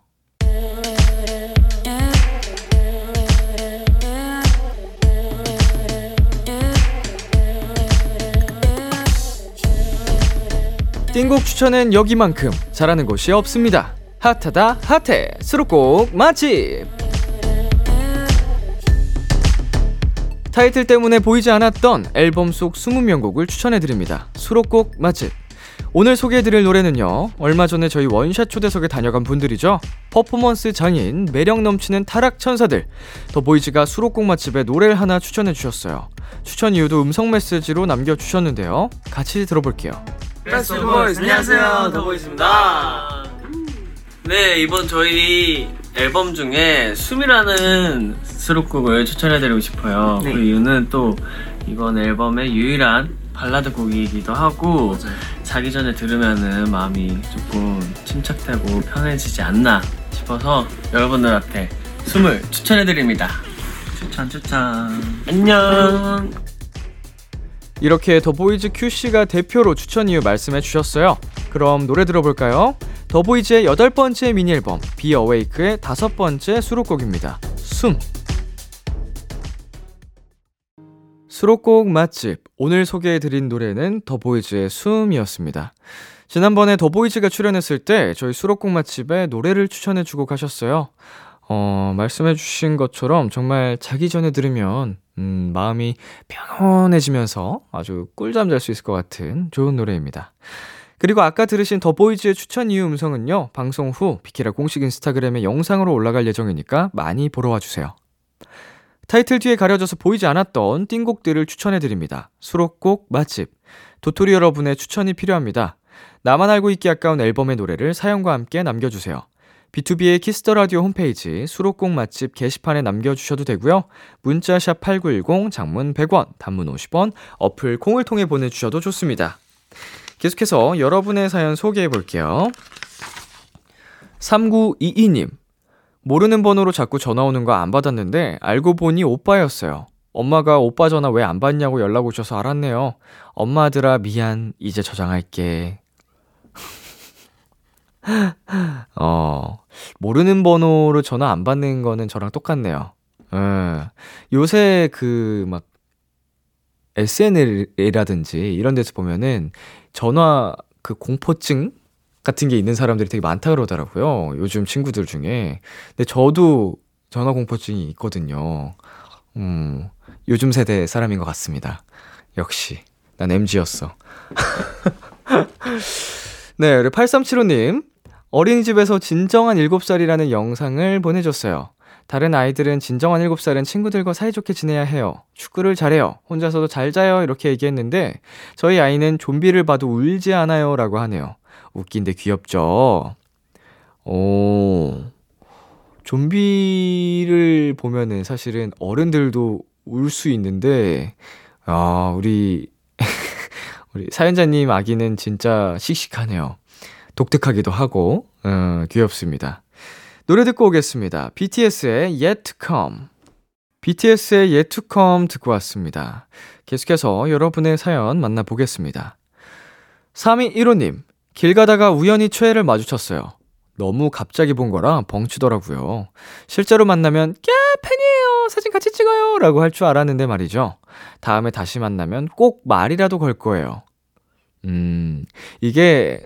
S2: 띵곡 추천엔 여기만큼 잘하는 곳이 없습니다. 핫하다 핫해. 수록곡 맛집. 타이틀 때문에 보이지 않았던 앨범 속 20명곡을 추천해드립니다. 수록곡 맛집. 오늘 소개해드릴 노래는요 얼마 전에 저희 원샷 초대석에 다녀간 분들이죠. 퍼포먼스 장인 매력 넘치는 타락 천사들. 더 보이즈가 수록곡 맛집에 노래를 하나 추천해주셨어요. 추천 이유도 음성 메시지로 남겨주셨는데요. 같이 들어볼게요
S4: 베스트 보이즈 안녕하세요. 더보이즈입니다. 네 이번 저희 앨범 중에 숨이라는 수록곡을 추천해드리고 싶어요. 그 이유는 또 이번 앨범의 유일한 발라드 곡이기도 하고 자기 전에 들으면은 마음이 조금 침착되고 편해지지 않나 싶어서 여러분들한테 숨을 추천해드립니다. 추천 추천. 안녕
S2: 이렇게 더보이즈 큐씨가 대표로 추천 이유 말씀해 주셨어요. 그럼 노래 들어볼까요? 더보이즈의 여덟 번째 미니 앨범 Be Awake의 다섯 번째 수록곡입니다. 숨. 수록곡 맛집. 오늘 소개해 드린 노래는 더보이즈의 숨이었습니다. 지난번에 더보이즈가 출연했을 때 저희 수록곡 맛집에 노래를 추천해 주고 가셨어요. 어, 말씀해 주신 것처럼 정말 자기 전에 들으면 음, 마음이 편안해지면서 아주 꿀잠 잘 수 있을 것 같은 좋은 노래입니다. 그리고 아까 들으신 더 보이즈의 추천 이유 음성은요, 방송 후 비키라 공식 인스타그램에 영상으로 올라갈 예정이니까 많이 보러 와주세요. 타이틀 뒤에 가려져서 보이지 않았던 띵곡들을 추천해드립니다. 수록곡 맛집. 도토리 여러분의 추천이 필요합니다. 나만 알고 있기 아까운 앨범의 노래를 사연과 함께 남겨주세요. B2B의 키스터 라디오 홈페이지 수록곡 맛집 게시판에 남겨 주셔도 되고요. 문자샵 8910, 장문 100원, 단문 50원, 어플 콩을 통해 보내 주셔도 좋습니다. 계속해서 여러분의 사연 소개해 볼게요. 3922님. 모르는 번호로 자꾸 전화 오는 거 안 받았는데 알고 보니 오빠였어요. 엄마가 오빠 전화 왜 안 받냐고 연락 오셔서 알았네요. 엄마 아들아 미안. 이제 저장할게. 어, 모르는 번호로 전화 안 받는 거는 저랑 똑같네요. 예. 요새 그 막 SNL이라든지 이런 데서 보면은 전화 그 공포증 같은 게 있는 사람들이 되게 많다 그러더라고요. 요즘 친구들 중에. 근데 저도 전화 공포증이 있거든요. 음, 요즘 세대 사람인 것 같습니다. 역시. 난 MG였어. 네, 우리 8375님. 어린이집에서 진정한 7살이라는 영상을 보내줬어요. 다른 아이들은 진정한 7살은 친구들과 사이좋게 지내야 해요. 축구를 잘해요. 혼자서도 잘 자요. 이렇게 얘기했는데, 저희 아이는 좀비를 봐도 울지 않아요. 라고 하네요. 웃긴데 귀엽죠? 오. 좀비를 보면은 사실은 어른들도 울 수 있는데, 아, 우리, 우리 사연자님 아기는 진짜 씩씩하네요. 독특하기도 하고, 어, 귀엽습니다. 노래 듣고 오겠습니다. BTS의 Yet to Come. BTS의 Yet to Come 듣고 왔습니다. 계속해서 여러분의 사연 만나보겠습니다. 3215님, 길 가다가 우연히 최애를 마주쳤어요. 너무 갑자기 본 거라 벙치더라고요. 실제로 만나면, 야, 팬이에요! 사진 같이 찍어요! 라고 할 줄 알았는데 말이죠. 다음에 다시 만나면 꼭 말이라도 걸 거예요. 음, 이게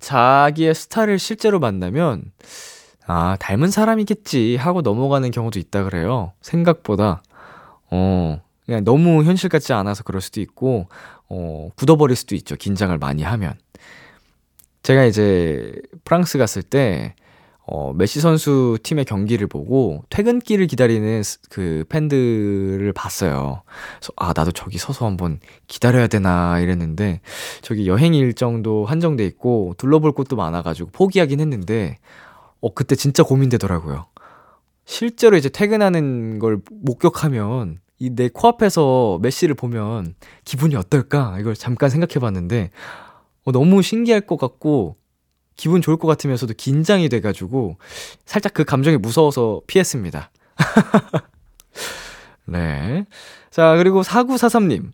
S2: 자기의 스타를 실제로 만나면, 아, 닮은 사람이겠지 하고 넘어가는 경우도 있다 그래요. 생각보다. 어, 그냥 너무 현실 같지 않아서 그럴 수도 있고, 어, 굳어버릴 수도 있죠. 긴장을 많이 하면. 제가 이제 프랑스 갔을 때, 어, 메시 선수 팀의 경기를 보고 퇴근길을 기다리는 그 팬들을 봤어요. 그래서 아, 나도 저기 서서 한번 기다려야 되나 이랬는데 저기 여행 일정도 한정돼 있고 둘러볼 곳도 많아 가지고 포기하긴 했는데 어, 그때 진짜 고민되더라고요. 실제로 이제 퇴근하는 걸 목격하면 이 내 코앞에서 메시를 보면 기분이 어떨까? 이걸 잠깐 생각해 봤는데, 어, 너무 신기할 것 같고, 기분 좋을 것 같으면서도 긴장이 돼가지고, 살짝 그 감정이 무서워서 피했습니다. 네. 자, 그리고 4943님.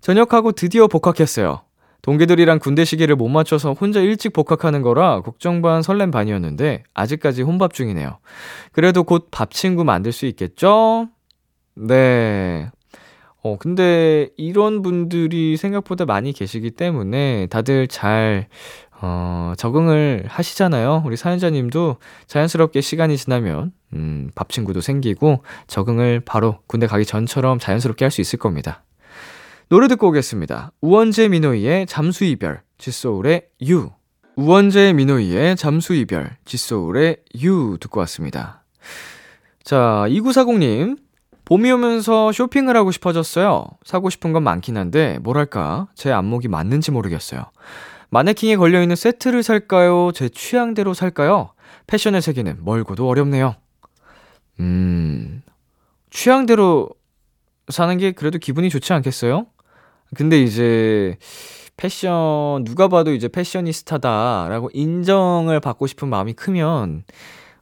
S2: 전역하고 드디어 복학했어요. 동기들이랑 군대 시기를 못 맞춰서 혼자 일찍 복학하는 거라 걱정 반 설렘 반이었는데 아직까지 혼밥 중이네요. 그래도 곧 밥 친구 만들 수 있겠죠? 네. 어, 근데 이런 분들이 생각보다 많이 계시기 때문에 다들 잘, 어, 적응을 하시잖아요. 우리 사연자님도 자연스럽게 시간이 지나면, 음, 밥 친구도 생기고 적응을 바로 군대 가기 전처럼 자연스럽게 할 수 있을 겁니다. 노래 듣고 오겠습니다. 우원재 민호이의 잠수이별, 지소울의 유. 우원재 민호이의 잠수이별, 지소울의 유 듣고 왔습니다. 자, 2940님. 봄이 오면서 쇼핑을 하고 싶어졌어요. 사고 싶은 건 많긴 한데, 뭐랄까, 제 안목이 맞는지 모르겠어요. 마네킹에 걸려있는 세트를 살까요? 제 취향대로 살까요? 패션의 세계는 멀고도 어렵네요. 음, 취향대로 사는 게 그래도 기분이 좋지 않겠어요? 근데 이제 패션 누가 봐도 이제 패셔니스타다라고 인정을 받고 싶은 마음이 크면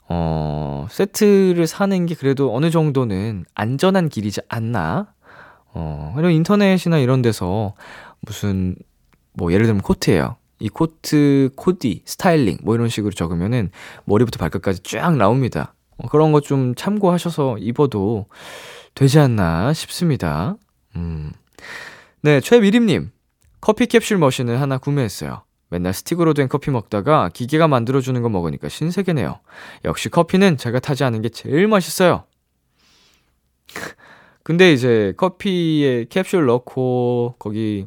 S2: 어, 세트를 사는 게 그래도 어느 정도는 안전한 길이지 않나? 어, 그리고 인터넷이나 이런 데서 무슨 뭐 예를 들면 코트예요. 이 코트 코디 스타일링 뭐 이런 식으로 적으면은 머리부터 발끝까지 쫙 나옵니다. 어, 그런 거 좀 참고하셔서 입어도 되지 않나 싶습니다. 음. 네, 최미림님. 커피 캡슐 머신을 하나 구매했어요. 맨날 스틱으로 된 커피 먹다가 기계가 만들어주는 거 먹으니까 신세계네요. 역시 커피는 제가 타지 않은 게 제일 맛있어요. 근데 이제 커피에 캡슐 넣고, 거기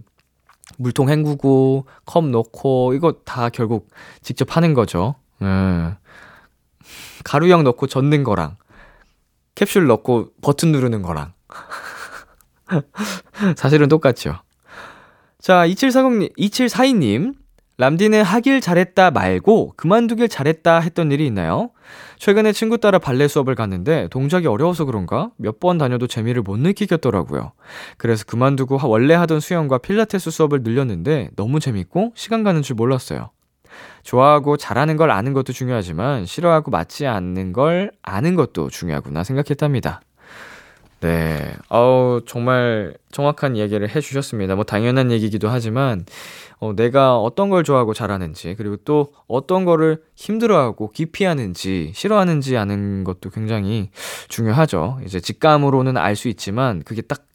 S2: 물통 헹구고, 컵 넣고, 이거 다 결국 직접 하는 거죠. 음. 가루형 넣고 젓는 거랑, 캡슐 넣고 버튼 누르는 거랑. 사실은 똑같죠. 자, 2740님, 2742님. 람디는 하길 잘했다 말고 그만두길 잘했다 했던 일이 있나요? 최근에 친구 따라 발레 수업을 갔는데 동작이 어려워서 그런가 몇 번 다녀도 재미를 못 느끼겠더라고요. 그래서 그만두고 원래 하던 수영과 필라테스 수업을 늘렸는데 너무 재밌고 시간 가는 줄 몰랐어요. 좋아하고 잘하는 걸 아는 것도 중요하지만 싫어하고 맞지 않는 걸 아는 것도 중요하구나 생각했답니다. 네. 어우, 정말 정확한 얘기를 해주셨습니다. 뭐, 당연한 얘기기도 하지만, 어, 내가 어떤 걸 좋아하고 잘하는지, 그리고 또 어떤 거를 힘들어하고 기피하는지, 싫어하는지 아는 것도 굉장히 중요하죠. 이제 직감으로는 알 수 있지만, 그게 딱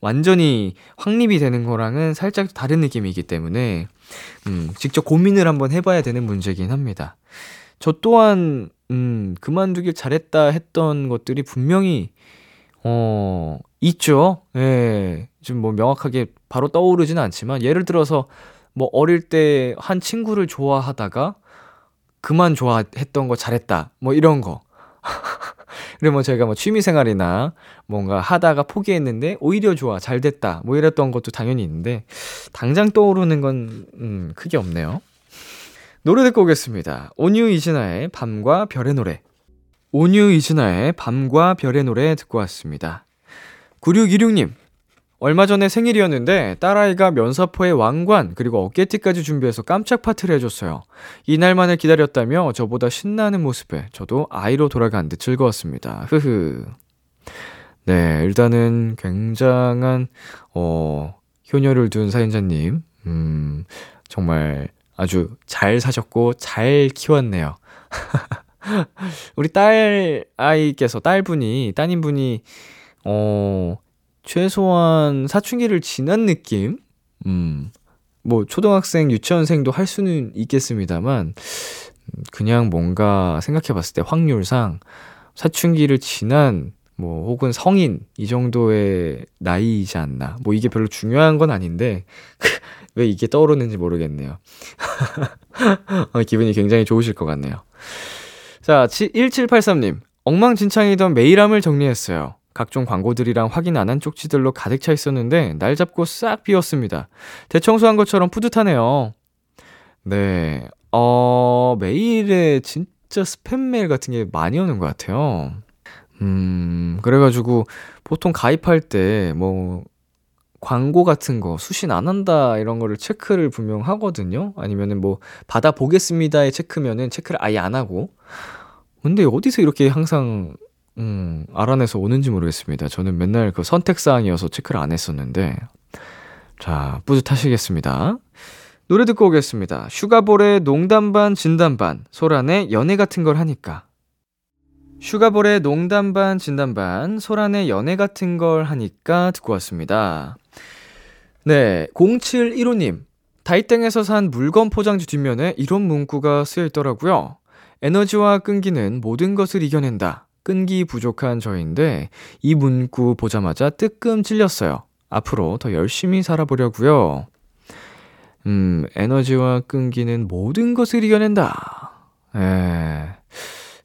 S2: 완전히 확립이 되는 거랑은 살짝 다른 느낌이기 때문에, 음, 직접 고민을 한번 해봐야 되는 문제긴 합니다. 저 또한, 음, 그만두길 잘했다 했던 것들이 분명히 어, 있죠. 예. 지금 뭐 명확하게 바로 떠오르지는 않지만, 예를 들어서 뭐 어릴 때 한 친구를 좋아하다가 그만 좋아했던 거 잘했다. 뭐 이런 거. 그리고 뭐 제가 뭐 취미생활이나 뭔가 하다가 포기했는데 오히려 좋아, 잘 됐다. 뭐 이랬던 것도 당연히 있는데, 당장 떠오르는 건, 음, 크게 없네요. 노래 듣고 오겠습니다. 온유 이진아의 밤과 별의 노래. 온유 이진아의 밤과 별의 노래 듣고 왔습니다. 9626님, 얼마 전에 생일이었는데 딸아이가 면사포에 왕관 그리고 어깨티까지 준비해서 깜짝 파티를 해줬어요. 이날만을 기다렸다며 저보다 신나는 모습에 저도 아이로 돌아간 듯 즐거웠습니다. 흐흐. 네, 일단은 굉장한 어 효녀를 둔 사연자님, 음 정말 아주 잘 사셨고 잘 키웠네요. 우리 딸 아이께서 딸분이 따님분이 어 최소한 사춘기를 지난 느낌? 음. 뭐 초등학생, 유치원생도 할 수는 있겠습니다만 그냥 뭔가 생각해 봤을 때 확률상 사춘기를 지난 뭐 혹은 성인 이 정도의 나이이지 않나. 뭐 이게 별로 중요한 건 아닌데 왜 이게 떠오르는지 모르겠네요. 어, 기분이 굉장히 좋으실 것 같네요. 자, 1783님. 엉망진창이던 메일함을 정리했어요. 각종 광고들이랑 확인 안 한 쪽지들로 가득 차 있었는데 날 잡고 싹 비웠습니다. 대청소한 것처럼 뿌듯하네요. 네. 어, 메일에 진짜 스팸 메일 같은 게 많이 오는 것 같아요. 음, 그래가지고 보통 가입할 때 뭐 광고 같은 거 수신 안 한다 이런 거를 체크를 분명 하거든요. 아니면은 뭐 받아보겠습니다의 체크면은 체크를 아예 안 하고. 근데 어디서 이렇게 항상 음, 알아내서 오는지 모르겠습니다. 저는 맨날 그 선택사항이어서 체크를 안 했었는데. 자, 뿌듯하시겠습니다. 노래 듣고 오겠습니다. 슈가볼의 농담 반 진담 반, 소란의 연애 같은 걸 하니까. 슈가볼의 농담 반 진담 반, 소란의 연애 같은 걸 하니까 듣고 왔습니다. 네, 0715님. 다이땡에서 산 물건 포장지 뒷면에 이런 문구가 쓰여 있더라고요. 에너지와 끈기는 모든 것을 이겨낸다. 끈기 부족한 저인데 이 문구 보자마자 뜨끔 찔렸어요. 앞으로 더 열심히 살아보려고요. 음, 에너지와 끈기는 모든 것을 이겨낸다. 에,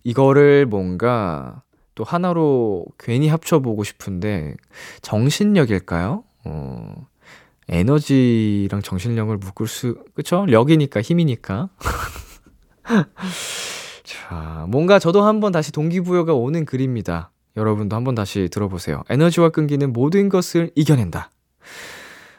S2: 이거를 뭔가 또 하나로 괜히 합쳐보고 싶은데 정신력일까요? 어, 에너지랑 정신력을 묶을 수, 그쵸? 력이니까, 힘이니까. 자, 뭔가 저도 한번 다시 동기부여가 오는 글입니다. 여러분도 한번 다시 들어보세요. 에너지와 끈기는 모든 것을 이겨낸다.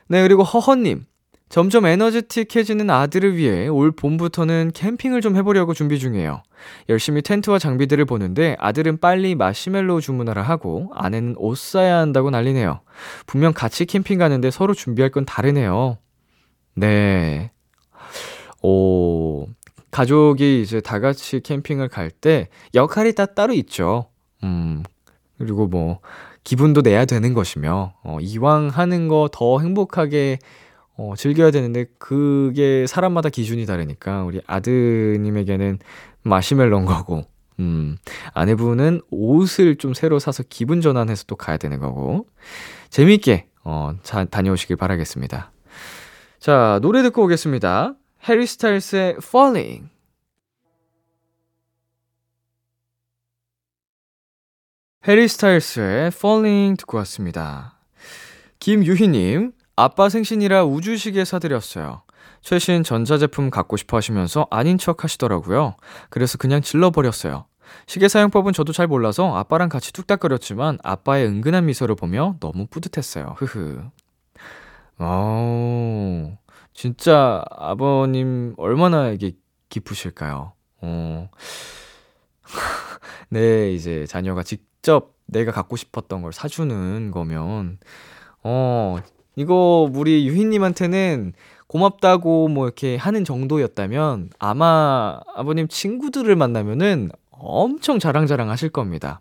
S2: 네, 그리고 허허님. 점점 에너지틱해지는 아들을 위해 올 봄부터는 캠핑을 좀 해보려고 준비 중이에요. 열심히 텐트와 장비들을 보는데 아들은 빨리 마시멜로우 주문하라 하고 아내는 옷 사야 한다고 난리네요. 분명 같이 캠핑 가는데 서로 준비할 건 다르네요. 네. 오, 가족이 이제 다 같이 캠핑을 갈 때 역할이 다 따로 있죠. 음, 그리고 뭐, 기분도 내야 되는 것이며, 어, 이왕 하는 거 더 행복하게 어, 즐겨야 되는데 그게 사람마다 기준이 다르니까 우리 아드님에게는 마시멜로인 거고 음, 아내분은 옷을 좀 새로 사서 기분 전환해서 또 가야 되는 거고 재미있게 어, 자, 다녀오시길 바라겠습니다. 자, 노래 듣고 오겠습니다. 해리 스타일스의 Falling 해리 스타일스의 Falling 듣고 왔습니다. 김유희님, 아빠 생신이라 우주시계 사드렸어요. 최신 전자제품 갖고 싶어 하시면서 아닌 척 하시더라고요. 그래서 그냥 질러버렸어요. 시계 사용법은 저도 잘 몰라서 아빠랑 같이 뚝딱거렸지만 아빠의 은근한 미소를 보며 너무 뿌듯했어요. 흐흐. 어, 진짜 아버님 얼마나 이게 기쁘실까요? 어. 네, 이제 자녀가 직접 내가 갖고 싶었던 걸 사주는 거면, 어, 이거 우리 유희님한테는 고맙다고 뭐 이렇게 하는 정도였다면 아마 아버님 친구들을 만나면은 엄청 자랑자랑 하실 겁니다.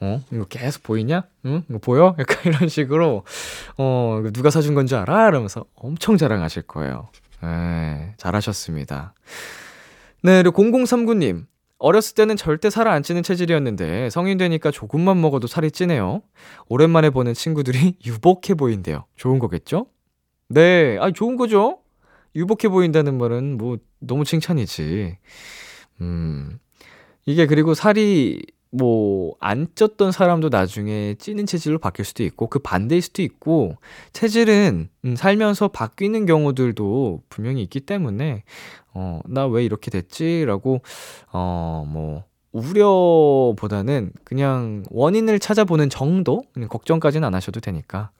S2: 어, 이거 계속 보이냐? 응? 이거 보여? 약간 이런 식으로, 어, 누가 사준 건지 알아? 이러면서 엄청 자랑하실 거예요. 에 잘하셨습니다. 네, 그리고 0039님. 어렸을 때는 절대 살안 찌는 체질이었는데 성인 되니까 조금만 먹어도 살이 찌네요. 오랜만에 보는 친구들이 유복해 보인대요. 좋은 거겠죠? 네, 아 좋은 거죠? 유복해 보인다는 말은 뭐 너무 칭찬이지. 음. 이게 그리고 살이 뭐 안 쪘던 사람도 나중에 찌는 체질로 바뀔 수도 있고 그 반대일 수도 있고 체질은 음, 살면서 바뀌는 경우들도 분명히 있기 때문에 어, 나 왜 이렇게 됐지?라고 어, 뭐 우려보다는 그냥 원인을 찾아보는 정도? 걱정까지는 안 하셔도 되니까.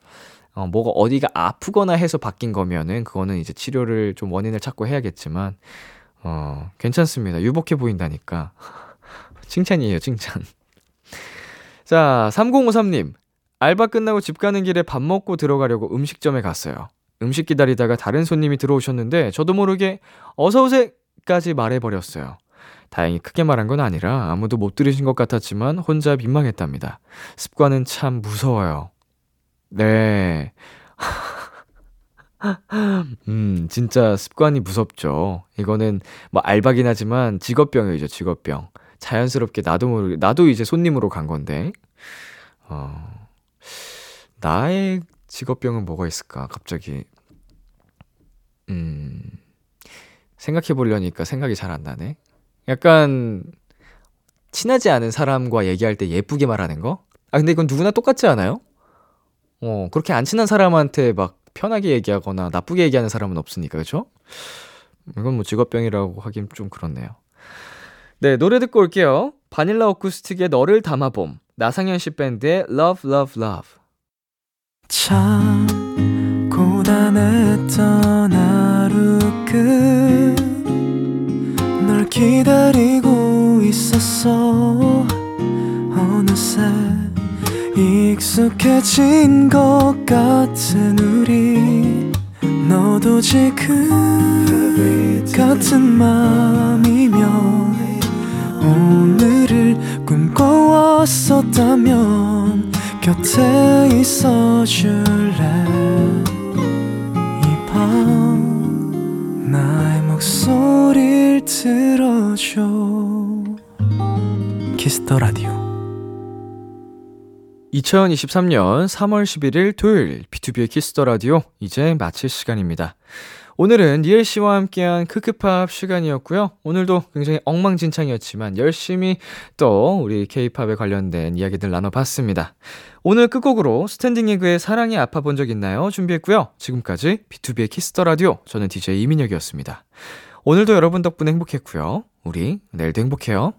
S2: 어, 뭐가 어디가 아프거나 해서 바뀐 거면은 그거는 이제 치료를 좀 원인을 찾고 해야겠지만 어, 괜찮습니다. 유복해 보인다니까. 칭찬이에요, 칭찬. 자, 3053님. 알바 끝나고 집 가는 길에 밥 먹고 들어가려고 음식점에 갔어요. 음식 기다리다가 다른 손님이 들어오셨는데 저도 모르게 어서오세까지 말해버렸어요. 다행히 크게 말한 건 아니라 아무도 못 들으신 것 같았지만 혼자 민망했답니다. 습관은 참 무서워요. 네. 음, 진짜 습관이 무섭죠. 이거는 뭐 알바긴 하지만 직업병이죠, 직업병. 자연스럽게 나도 모르게, 나도 이제 손님으로 간 건데, 어, 나의 직업병은 뭐가 있을까, 갑자기. 음, 생각해 보려니까 생각이 잘 안 나네. 약간, 친하지 않은 사람과 얘기할 때 예쁘게 말하는 거? 아, 근데 이건 누구나 똑같지 않아요? 어, 그렇게 안 친한 사람한테 막 편하게 얘기하거나 나쁘게 얘기하는 사람은 없으니까, 그죠? 이건 뭐 직업병이라고 하긴 좀 그렇네요. 네, 노래 듣고 올게요. 바닐라 어쿠스틱의 너를 담아봄, 나상현 씨 밴드의 Love Love Love.
S1: 참 고단했던 하루 끝널 기다리고 있었어 어느새 익숙해진 것 같은 우리 너도 지금 같은 맘이면 오늘을 꿈꿔왔었다면 곁에 있어 줄래? 이 밤 나의 목소리를 들어줘. Kiss the Radio.
S2: 2023년 3월 11일 토요일 B2B의 키스터 라디오 이제 마칠 시간입니다. 오늘은 니엘 씨와 함께한 크크팝 시간이었고요. 오늘도 굉장히 엉망진창이었지만 열심히 또 우리 케이팝에 관련된 이야기들 나눠봤습니다. 오늘 끝곡으로 스탠딩 에그의 사랑에 아파 본 적 있나요? 준비했고요. 지금까지 B2B의 키스터 라디오 저는 DJ 이민혁이었습니다. 오늘도 여러분 덕분에 행복했고요. 우리 내일도 행복해요.